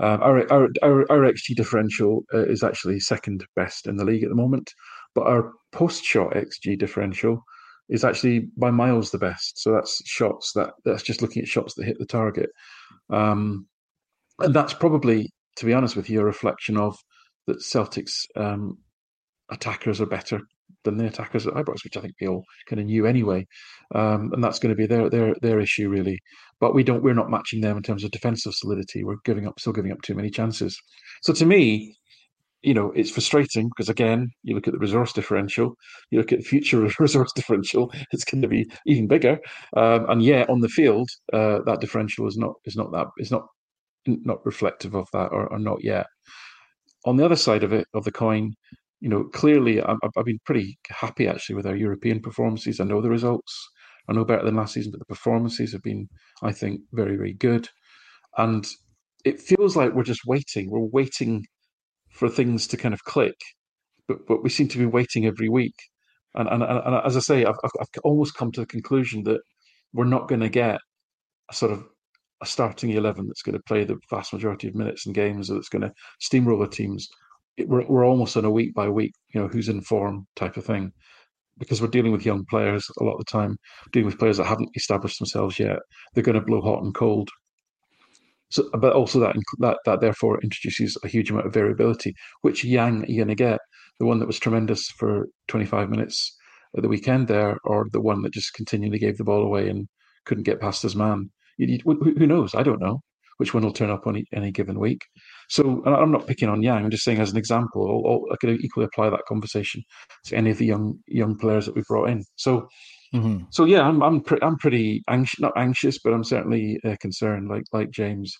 Uh, our, our, our, our XG differential uh, is actually second best in the league at the moment, but our post shot XG differential is actually by miles the best. So that's shots that that's just looking at shots that hit the target, um, and that's probably, to be honest with you, a reflection of that Celtics um, attackers are better than the attackers at Ibrox, which I think we all kind of knew anyway, um, and that's going to be their their their issue really. But we don't we're not matching them in terms of defensive solidity. We're giving up still giving up too many chances. So to me, you know, it's frustrating because again, you look at the resource differential, you look at the future resource differential, it's going to be even bigger, um, and yet, on the field, uh, that differential is not is not that is not not reflective of that or, or not yet. On the other side of it, of the coin, you know, clearly I've, I've been pretty happy actually with our European performances. I know the results are no better than last season, but the performances have been, I think, very, very good. And it feels like we're just waiting. We're waiting for things to kind of click, but but we seem to be waiting every week. And and, and as I say, I've, I've almost come to the conclusion that we're not going to get a sort of a starting eleven that's going to play the vast majority of minutes and games, that's going to steamroller teams it, we're, we're almost on a week by week, you know, who's in form type of thing, because we're dealing with young players a lot of the time, dealing with players that haven't established themselves yet. They're going to blow hot and cold. So, but also that that that therefore introduces a huge amount of variability. Which Yang are you going to get? The one that was tremendous for 25 minutes at the weekend there, or the one that just continually gave the ball away and couldn't get past his man? You, you, who knows? I don't know which one will turn up on any given week. So I'm not picking on Yang. I'm just saying as an example, or, or I could equally apply that conversation to any of the young young players that we brought in. So, mm-hmm. so yeah, I'm I'm, pre- I'm pretty anxious, not anxious, but I'm certainly uh, concerned. Like like James,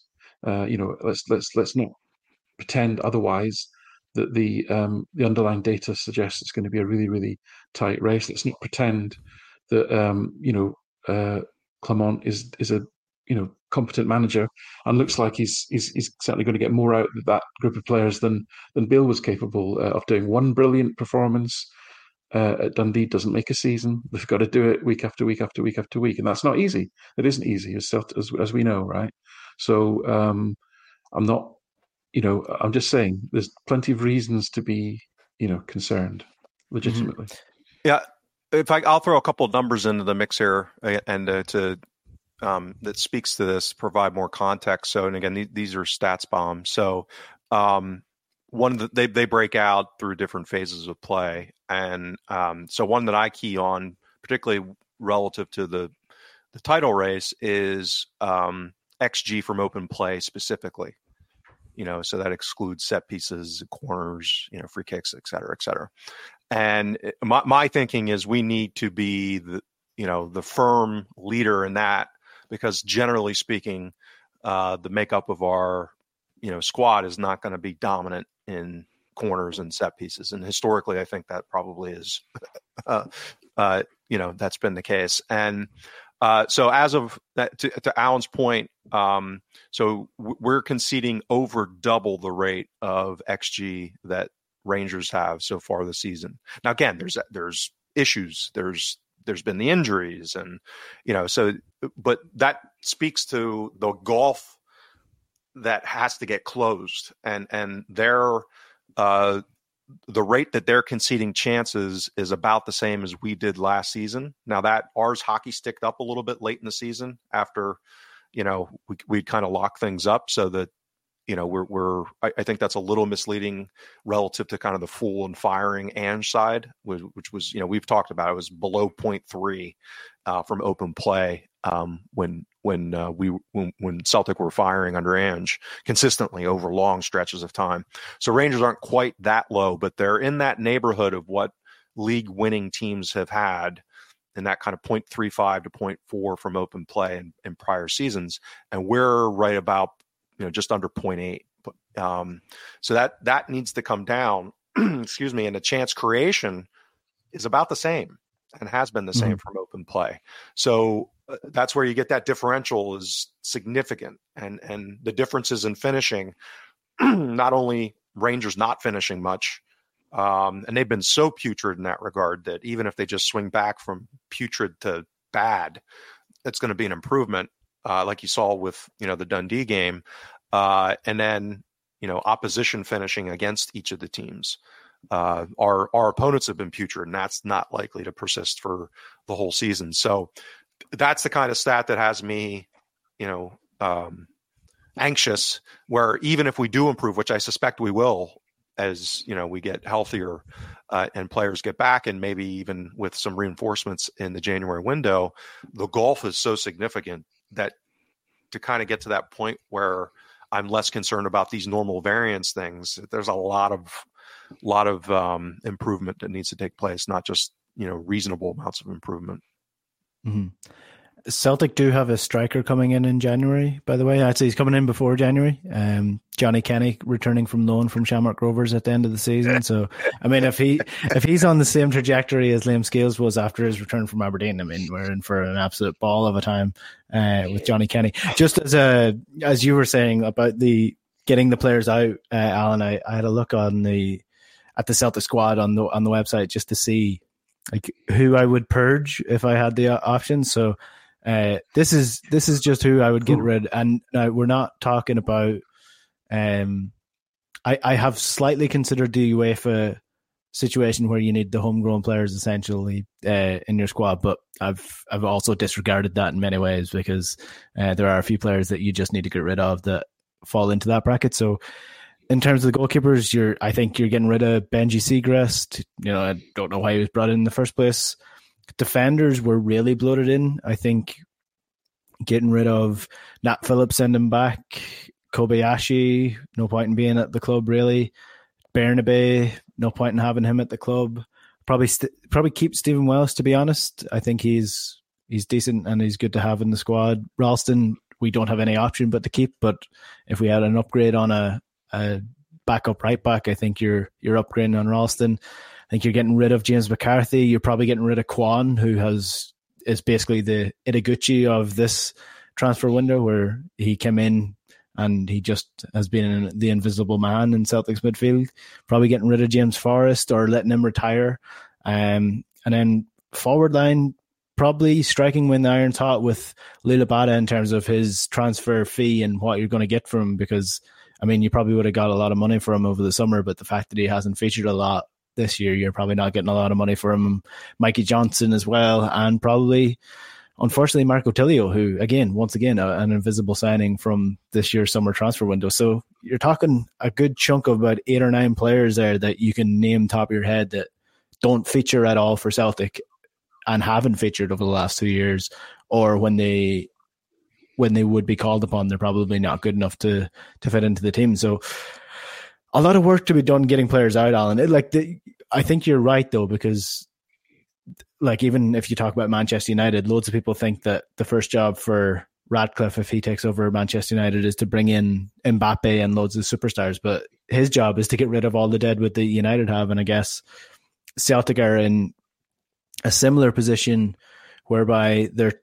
uh, you know, let's let's let's not pretend otherwise that the um, the underlying data suggests it's going to be a really really tight race. Let's not pretend that um, you know uh, Clement is is a you know, competent manager, and looks like he's he's, he's certainly going to get more out of that group of players than than Bill was capable uh, of doing. One brilliant performance uh, at Dundee doesn't make a season. They've got to do it week after week after week after week, and that's not easy. It isn't easy, as as, as we know, right? So um, I'm not, you know, I'm just saying there's plenty of reasons to be, you know, concerned legitimately. Mm-hmm. Yeah, if I, I'll throw a couple of numbers into the mix here, uh, and uh, to um, that speaks to this, provide more context. So, and again, these are StatsBomb's. So, um, one of the, they they break out through different phases of play, and um, so one that I key on, particularly relative to the the title race, is um, xG from open play specifically. You know, so that excludes set pieces, corners, you know, free kicks, et cetera, et cetera. And eh, my, my thinking is we need to be the you know the firm leader in that because generally speaking, uh, the makeup of our you know squad is not going to be dominant in corners and set pieces. And historically, I think that probably is, uh, uh, you know, that's been the case. And uh, so, as of that, to, to Alan's point, um, so we're conceding over double the rate of xG that Rangers have so far this season. Now, again, there's there's issues. There's there's been the injuries, and you know, so but that speaks to the gulf that has to get closed, and and their uh, the rate that they're conceding chances is about the same as we did last season. Now that ours hockey sticked up a little bit late in the season after, you know, we we kind of lock things up so that you know, we're we're I, I, think that's a little misleading relative to kind of the full and firing and side, which, which was you know we've talked about it was below 0.3 uh, from open play um, when when uh, we when, when, Celtic were firing under Ange consistently over long stretches of time. So Rangers aren't quite that low, but they're in that neighborhood of what league winning teams have had in that kind of 0.35 to 0.4 from open play in, in prior seasons, and we're right about you know just under 0.8 um, so that that needs to come down excuse me and the chance creation is about the same and has been the same mm-hmm. from open play so uh, that's where you get that differential is significant and and the differences in finishing not only rangers not finishing much um, and they've been so putrid in that regard that even if they just swing back from putrid to bad it's going to be an improvement uh, like you saw with you know the Dundee game, uh, and then you know opposition finishing against each of the teams. Uh, our our opponents have been putrid, and that's not likely to persist for the whole season. So that's the kind of stat that has me, you know, um, anxious. Where even if we do improve, which I suspect we will, as you know, we get healthier uh, and players get back, and maybe even with some reinforcements in the January window, the gulf is so significant that to kind of get to that point where I'm less concerned about these normal variance things. There's a lot of lot of um, improvement that needs to take place, not just you know reasonable amounts of improvement. Mm-hmm. Celtic do have a striker coming in in January. By the way, I'd say he's coming in before January. Um, Johnny Kenny returning from loan from Shamrock Rovers at the end of the season. So, I mean, if he if he's on the same trajectory as Liam Scales was after his return from Aberdeen, I mean, we're in for an absolute ball of a time uh, with Johnny Kenny. Just as a as you were saying about the getting the players out, uh, Alan, I, I had a look on the at the Celtic squad on the on the website just to see like who I would purge if I had the option. So uh, this is this is just who I would get rid. And now we're not talking about. Um, I I have slightly considered the UEFA situation where you need the homegrown players essentially uh, in your squad, but I've I've also disregarded that in many ways because uh, there are a few players that you just need to get rid of that fall into that bracket. So in terms of the goalkeepers, you're I think you're getting rid of Benji Siegrist. You know, I don't know why he was brought in, in the first place defenders were really bloated in. I think getting rid of Nat Phillips, send him back. Kobayashi, no point in being at the club really. Bernabei, no point in having him at the club. Probably st- probably keep Stephen Welsh to be honest. I think he's he's decent and he's good to have in the squad. Ralston, we don't have any option but to keep. But if we had an upgrade on a, a backup right back, I think you're you're upgrading on Ralston. I think you're getting rid of James McCarthy. You're probably getting rid of Kwon, who has is basically the Ideguchi of this transfer window where he came in and he just has been the invisible man in Celtic's midfield. Probably getting rid of James Forrest or letting him retire. Um, and then forward line, probably striking when the iron's hot with Liel Abada in terms of his transfer fee and what you're going to get from him. Because, I mean, you probably would have got a lot of money for him over the summer, but the fact that he hasn't featured a lot this year, you're probably not getting a lot of money for him. Mikey Johnston as well, and probably unfortunately Marco Tilio, who again, once again, a, an invisible signing from this year's summer transfer window. So you're talking a good chunk of about eight or nine players there that you can name top of your head that don't feature at all for Celtic and haven't featured over the last two years, or when they when they would be called upon, they're probably not good enough to to fit into the team. So a lot of work to be done getting players out, Alan. It, like the, I think you're right though because like even if you talk about Manchester United, loads of people think that the first job for Ratcliffe, if he takes over Manchester United, is to bring in Mbappe and loads of superstars. But his job is to get rid of all the deadwood that United have. And I guess Celtic are in a similar position whereby they're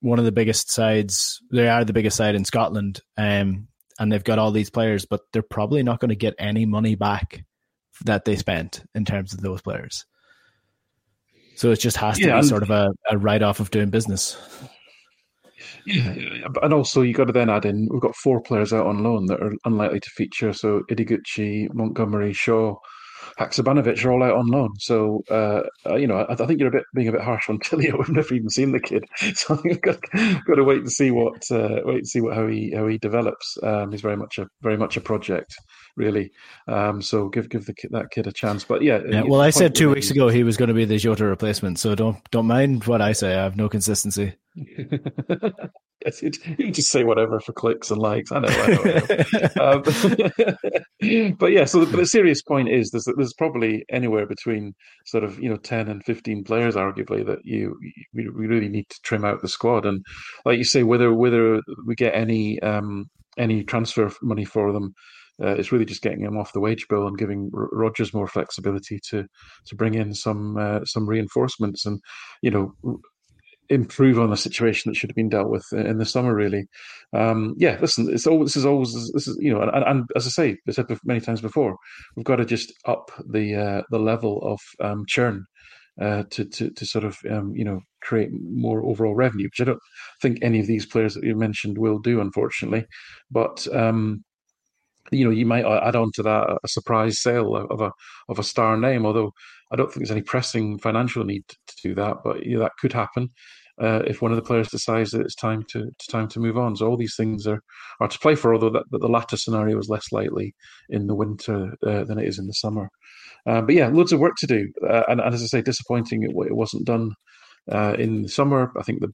one of the biggest sides. They are the biggest side in Scotland, um, and they've got all these players, but they're probably not going to get any money back that they spent in terms of those players. So it just has to yeah, be sort of a, a write off of doing business. Yeah, and also you got to then add in we've got four players out on loan that are unlikely to feature. So Ideguchi, Montgomery, Shaw, Haksabanovic are all out on loan. So uh, uh, you know, I, I, think you're a bit being a bit harsh on Tilio. We've never even seen the kid, so I think we've got, got to wait and see what uh, wait and see what how he how he develops. Um, he's very much a very much a project really. Um, so give give the that kid a chance. But yeah, yeah. Well, I said two weeks ago he was going to be the Jota replacement, so don't don't mind what I say. I have no consistency. you just say whatever for clicks and likes. I know. I know, um, but yeah, so the, the, serious point is there's there's probably anywhere between sort of you know ten and fifteen players, arguably, that you we, we really need to trim out the squad. And like you say, whether whether we get any um, any transfer money for them uh, it's really just getting him off the wage bill and giving R- Rodgers more flexibility to to bring in some uh, some reinforcements and you know improve on a situation that should have been dealt with in the summer. Really, um, yeah. Listen, it's all this is always this is you know, and, and as I say, I said many times before, we've got to just up the uh, the level of um, churn. Uh, to, to to sort of um, you know create more overall revenue, which I don't think any of these players that you mentioned will do, unfortunately. But um, you know, you might add on to that a surprise sale of a of a star name. Although I don't think there's any pressing financial need to do that, but you know, that could happen uh, if one of the players decides that it's time to, to time to move on. So all these things are are to play for. Although that, that the latter scenario is less likely in the winter uh, than it is in the summer. Uh, but yeah, loads of work to do, uh, and, and, as I say, disappointing it, it wasn't done uh, in the summer. I think the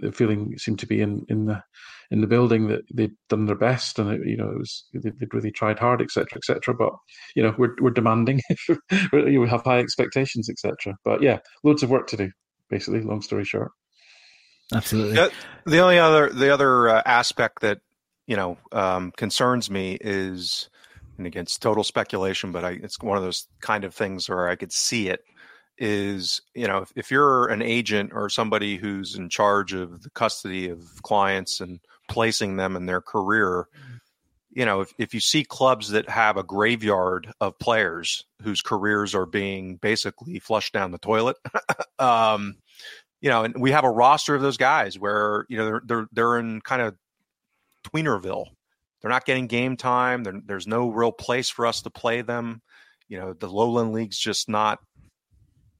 the feeling seemed to be in in the in the building that they'd done their best and it, you know it was they'd really tried hard etc etc but you know we're we're demanding we have high expectations etc but yeah loads of work to do basically long story short. Absolutely. The, the only other the other uh, aspect that you know um, concerns me is and again it's total speculation but I, it's one of those kind of things where i could see it is you know if, if, you're an agent or somebody who's in charge of the custody of clients and placing them in their career mm-hmm. you know if, if you see clubs that have a graveyard of players whose careers are being basically flushed down the toilet um, you know and we have a roster of those guys where you know they're they're, they're in kind of tweenerville. They're not getting game time. There's no real place for us to play them. You know the lowland league's just not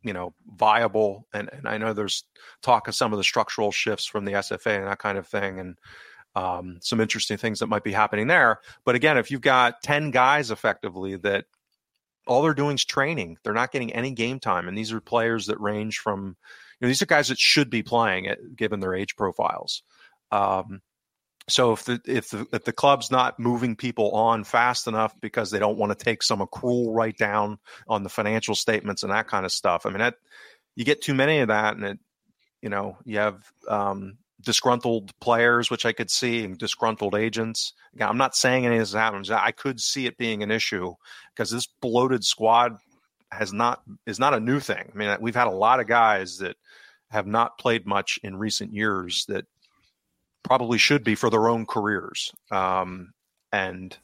you know viable and, and i know there's talk of some of the structural shifts from the sfa and that kind of thing and um, some interesting things that might be happening there. But again if you've got 10 guys effectively that all they're doing is training they're not getting any game time and these are players that range from you know these are guys that should be playing given their age profiles. Um, so if the if the if the club's not moving people on fast enough because they don't want to take some accrual write down on the financial statements and that kind of stuff, I mean that you get too many of that, and it you know you have um, disgruntled players, which I could see, and disgruntled agents. Again, I'm not saying any of this happens. I could see it being an issue because this bloated squad has not is not a new thing. I mean, we've had a lot of guys that have not played much in recent years that probably should be for their own careers. Um, and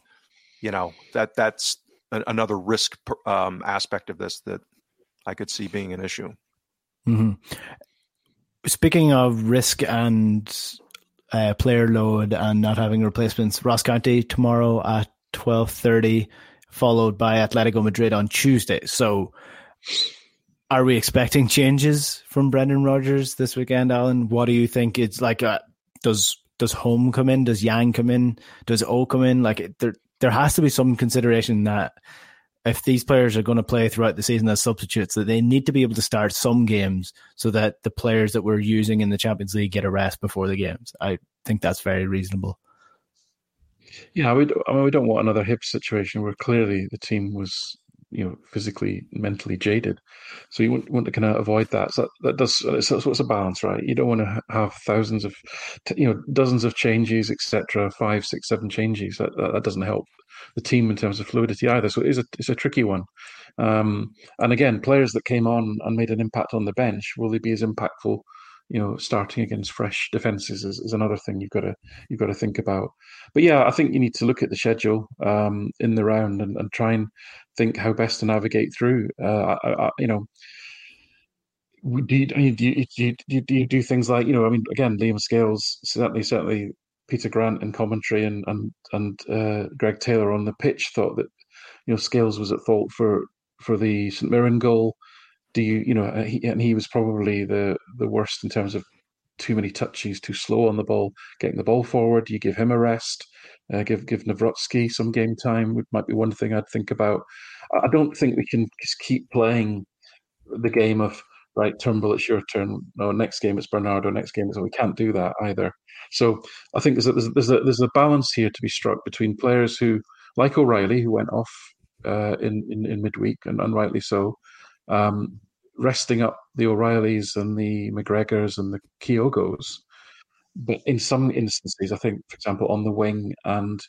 you know that that's a, another risk um, aspect of this that I could see being an issue. Mm-hmm. Speaking of risk and uh, player load and not having replacements, Ross County tomorrow at twelve thirty, followed by Atletico Madrid on Tuesday. So, are we expecting changes from Brendan Rodgers this weekend, Alan? What do you think? It's like, uh, does does Holm come in? Does Yang come in? Does O come in? Like there, there has to be some consideration that if these players are going to play throughout the season as substitutes, that they need to be able to start some games so that the players that we're using in the Champions League get a rest before the games. I think that's very reasonable. Yeah, we I mean we don't want another hip situation where clearly the team was you know physically mentally jaded. So you want, want to kind of avoid that. So that, that does so it's a balance right? You don't want to have thousands of you know dozens of changes etc five six seven changes. That, that, that doesn't help the team in terms of fluidity either. So it is a it's a tricky one. Um, and again players that came on and made an impact on the bench will they be as impactful you know, starting against fresh defenses is, is, another thing you've got to you've got to think about. But yeah, I think you need to look at the schedule um, in the round and, and, try and think how best to navigate through. Uh, I, I, you know, do you, do you, do you, do you do things like you know? I mean, again, Liam Scales certainly certainly Peter Grant in commentary and and and uh, Greg Taylor on the pitch thought that you know Scales was at fault for for the St Mirren goal do you you know uh, he, and he was probably the the worst in terms of too many touches, too slow on the ball, getting the ball forward. You give him a rest, uh, give give Nawrocki some game time. Which might be one thing I'd think about. I don't think we can just keep playing the game of right Turnbull, it's your turn. No, next game it's Bernardo. Next game is we can't do that either. So I think there's a, there's a, there's a, there's a balance here to be struck between players who, like O'Riley, who went off uh, in, in in midweek and unrightly so, um, resting up the O'Rileys and the McGregors and the Kyogos. But in some instances, I think, for example, on the wing and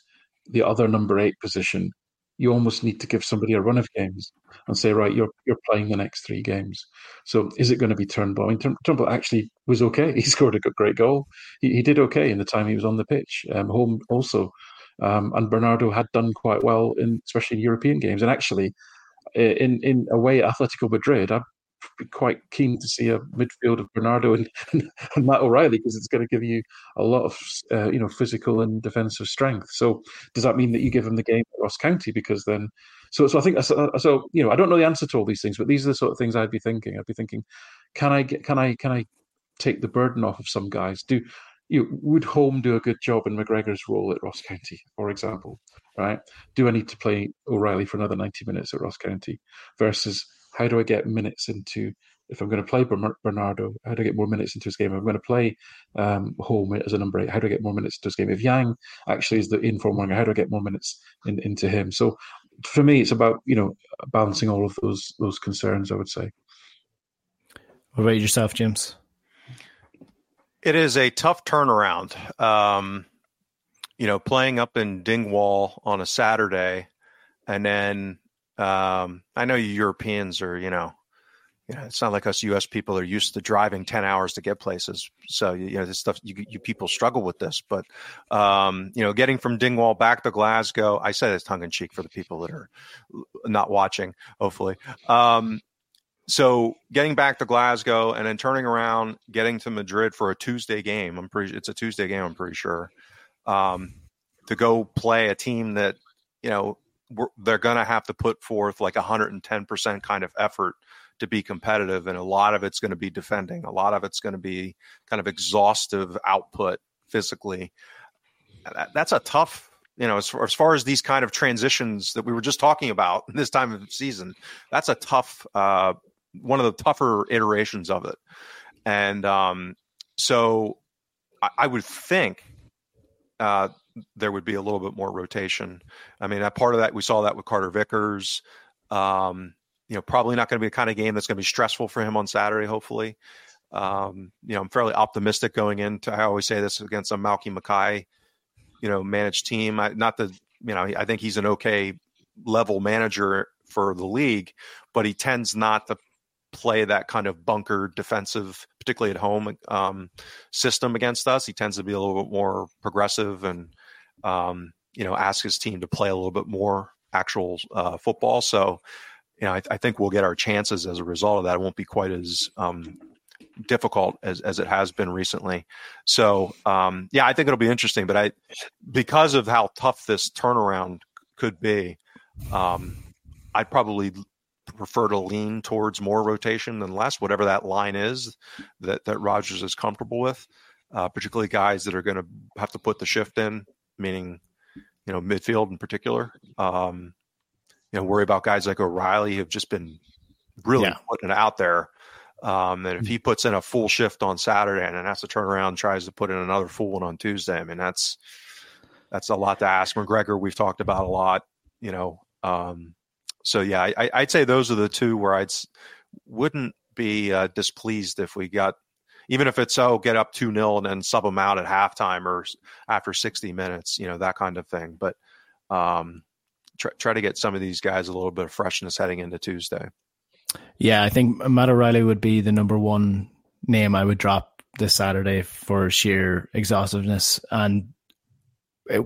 the other number eight position, you almost need to give somebody a run of games and say, right, you're you're playing the next three games. So is it going to be Turnbull? I mean, Turnbull actually was okay. He scored a great goal. He, he did okay in the time he was on the pitch. Um, Holm also, um, and Bernardo had done quite well in especially in European games. And actually, in in away at Atletico Madrid, I'm be quite keen to see a midfield of Bernardo and, and Matt O'Riley because it's going to give you a lot of uh, you know physical and defensive strength. So does that mean that you give them the game at Ross County because then? So so I think so, so you know I don't know the answer to all these things, but these are the sort of things I'd be thinking. I'd be thinking, can I get can I can I take the burden off of some guys? Do you know, would Holm do a good job in McGregor's role at Ross County, for example? Right? Do I need to play O'Riley for another ninety minutes at Ross County versus how do I get minutes into if I'm going to play Bernardo, how do I get more minutes into his game? If I'm going to play um, Holm as a number eight, how do I get more minutes into his game? If Yang actually is the inform winger, how do I get more minutes in, into him? So for me, it's about you know balancing all of those those concerns. I would say. What about yourself, James? It is a tough turnaround. Um, you know, playing up in Dingwall on a Saturday, and then um, I know you Europeans are, you know, you know, it's not like us U.S. people are used to driving ten hours to get places. So you know, this stuff you, you people struggle with this. But um, you know, getting from Dingwall back to Glasgow, I said it's tongue in cheek for the people that are not watching. Hopefully, um, so getting back to Glasgow and then turning around, getting to Madrid for a Tuesday game. I'm pretty. It's a Tuesday game. I'm pretty sure. Um, to go play a team that you know they're going to have to put forth like 110% kind of effort to be competitive and a lot of it's going to be defending a lot of it's going to be kind of exhaustive output physically. That's a tough you know as far, as far as these kind of transitions that we were just talking about this time of season that's a tough uh, one of the tougher iterations of it. And um, so I, I would think uh, there would be a little bit more rotation. I mean, a part of that we saw that with Carter Vickers. Um, you know, probably not going to be a kind of game that's going to be stressful for him on Saturday. Hopefully, um, you know, I'm fairly optimistic going into. I always say this against a Malky Mackay, you know, managed team. I, not the you know, I think he's an okay level manager for the league, but he tends not to play that kind of bunker defensive, particularly at home um, system against us. He tends to be a little bit more progressive and um, you know ask his team to play a little bit more actual uh, football. So you know I, I, think we'll get our chances as a result of that. It won't be quite as um, difficult as, as it has been recently. So um, yeah, I think it'll be interesting. But I because of how tough this turnaround could be. Um, I'd probably prefer to lean towards more rotation than less, whatever that line is that that Rodgers is comfortable with. Uh, particularly guys that are going to have to put the shift in, meaning you know midfield in particular. Um, you know, worry about guys like O'Riley who've just been really yeah. putting it out there. Um, and if he puts in a full shift on Saturday and then has to turn around and tries to put in another full one on Tuesday, I mean that's that's a lot to ask. McGregor, we've talked about a lot. You know, um, so yeah, I, would say those are the two where I'd wouldn't be uh, displeased if we got even if it's oh get up two 0 and then sub them out at halftime or after sixty minutes, you know that kind of thing. But um, try, try to get some of these guys a little bit of freshness heading into Tuesday. Yeah, I think Matt O'Riley would be the number one name I would drop this Saturday for sheer exhaustiveness and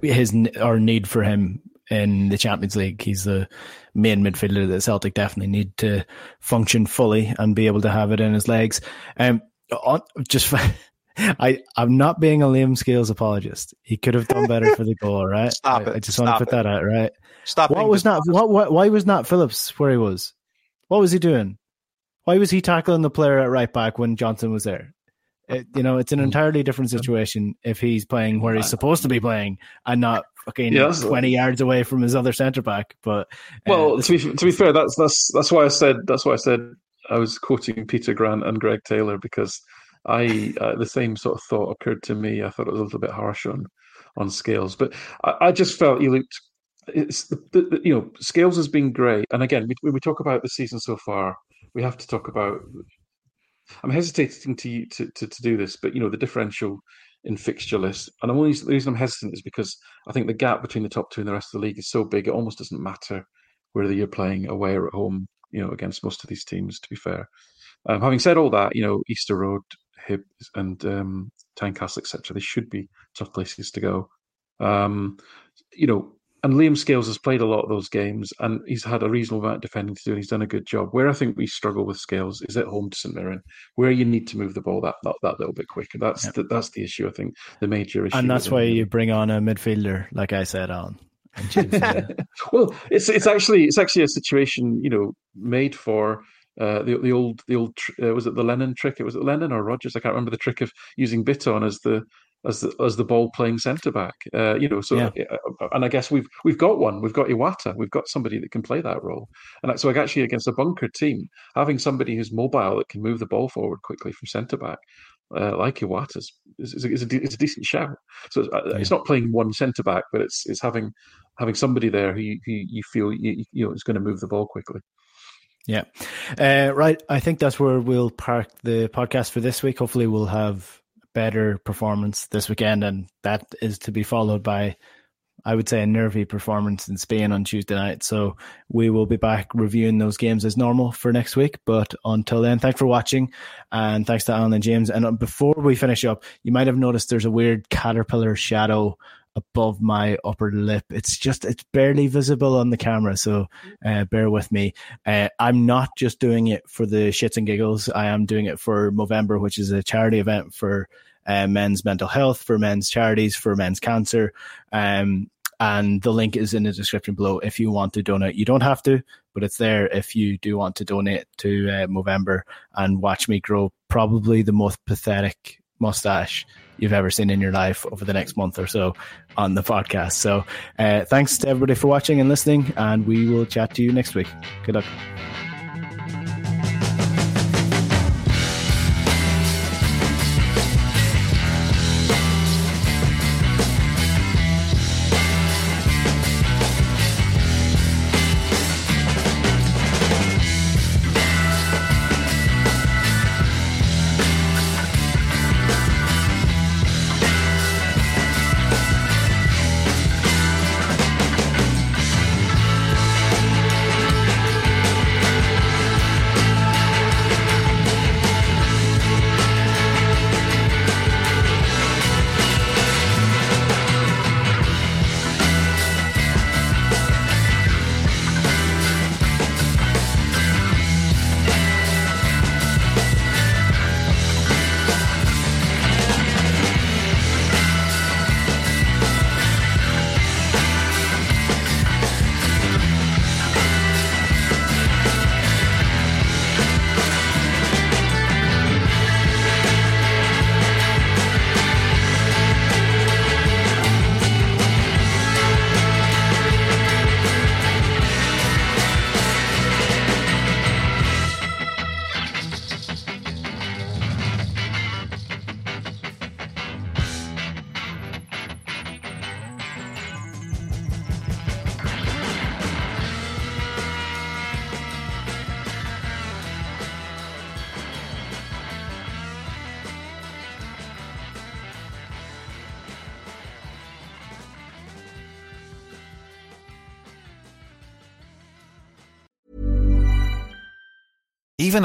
his our need for him in the Champions League. He's the main midfielder that Celtic definitely need to function fully and be able to have it in his legs. Um, on, just I I'm not being a Liam Scales apologist. He could have done better for the goal, right? Stop I, it. I just Stop want to put it. that out, right? Stop. What was not what, what why was not Phillips where he was? What was he doing? Why was he tackling the player at right back when Johnston was there? It, you know, it's an entirely different situation if he's playing where he's supposed to be playing and not fucking yeah, twenty yards away from his other centre back. But uh, well, to be to be fair, that's that's that's why I said that's why I said I was quoting Peter Grant and Greg Taylor because I uh, the same sort of thought occurred to me. I thought it was a little bit harsh on on Scales, but I, I just felt he looked. It's the, the, you know Scales has been great, and again we we talk about the season so far. We have to talk about I'm hesitating to, to, to, to do this, but you know the differential in fixture list, and only the reason I'm hesitant is because I think the gap between the top two and the rest of the league is so big. It almost doesn't matter whether you're playing away or at home. You know, against most of these teams. To be fair, um, having said all that, you know, Easter Road, Hib, and um, Tynecastle, etc. They should be tough places to go. Um, you know, and Liam Scales has played a lot of those games and he's had a reasonable amount of defending to do and he's done a good job. Where I think we struggle with Scales is at home to St Mirren, where you need to move the ball that that, that little bit quicker. That's the, that's the issue, I think, the major issue. And that's why you bring on a midfielder, like I said, on. well, it's it's actually it's actually a situation you know made for uh, the the old the old uh, was it the Lennon trick? It was it Lennon or Rodgers? I can't remember the trick of using Bitton as the as the as the ball playing centre back. Uh, you know, so yeah. Uh, and I guess we've we've got one. We've got Iwata. We've got somebody that can play that role. And so actually against a bunker team, having somebody who's mobile that can move the ball forward quickly from centre back. Uh, like Iwata is, is, is, a, is, a, decent shout. So it's, uh, yeah. it's not playing one centre back, but it's it's having having somebody there who you, who you feel you, you know is going to move the ball quickly. Yeah. Uh, right. I think that's where we'll park the podcast for this week. Hopefully, we'll have better performance this weekend, and that is to be followed by, I would say, a nervy performance in Spain on Tuesday night. So we will be back reviewing those games as normal for next week. But until then, thanks for watching, and thanks to Alan and James. And before we finish up, you might have noticed there's a weird caterpillar shadow above my upper lip. It's just it's barely visible on the camera, so uh, bear with me. Uh, I'm not just doing it for the shits and giggles. I am doing it for Movember, which is a charity event for uh, men's mental health, for men's charities, for men's cancer. Um, and the link is in the description below if you want to donate. You don't have to, but it's there if you do want to donate to uh, Movember and watch me grow probably the most pathetic mustache you've ever seen in your life over the next month or so on the podcast. So, uh, thanks to everybody for watching and listening, and we will chat to you next week. Good luck.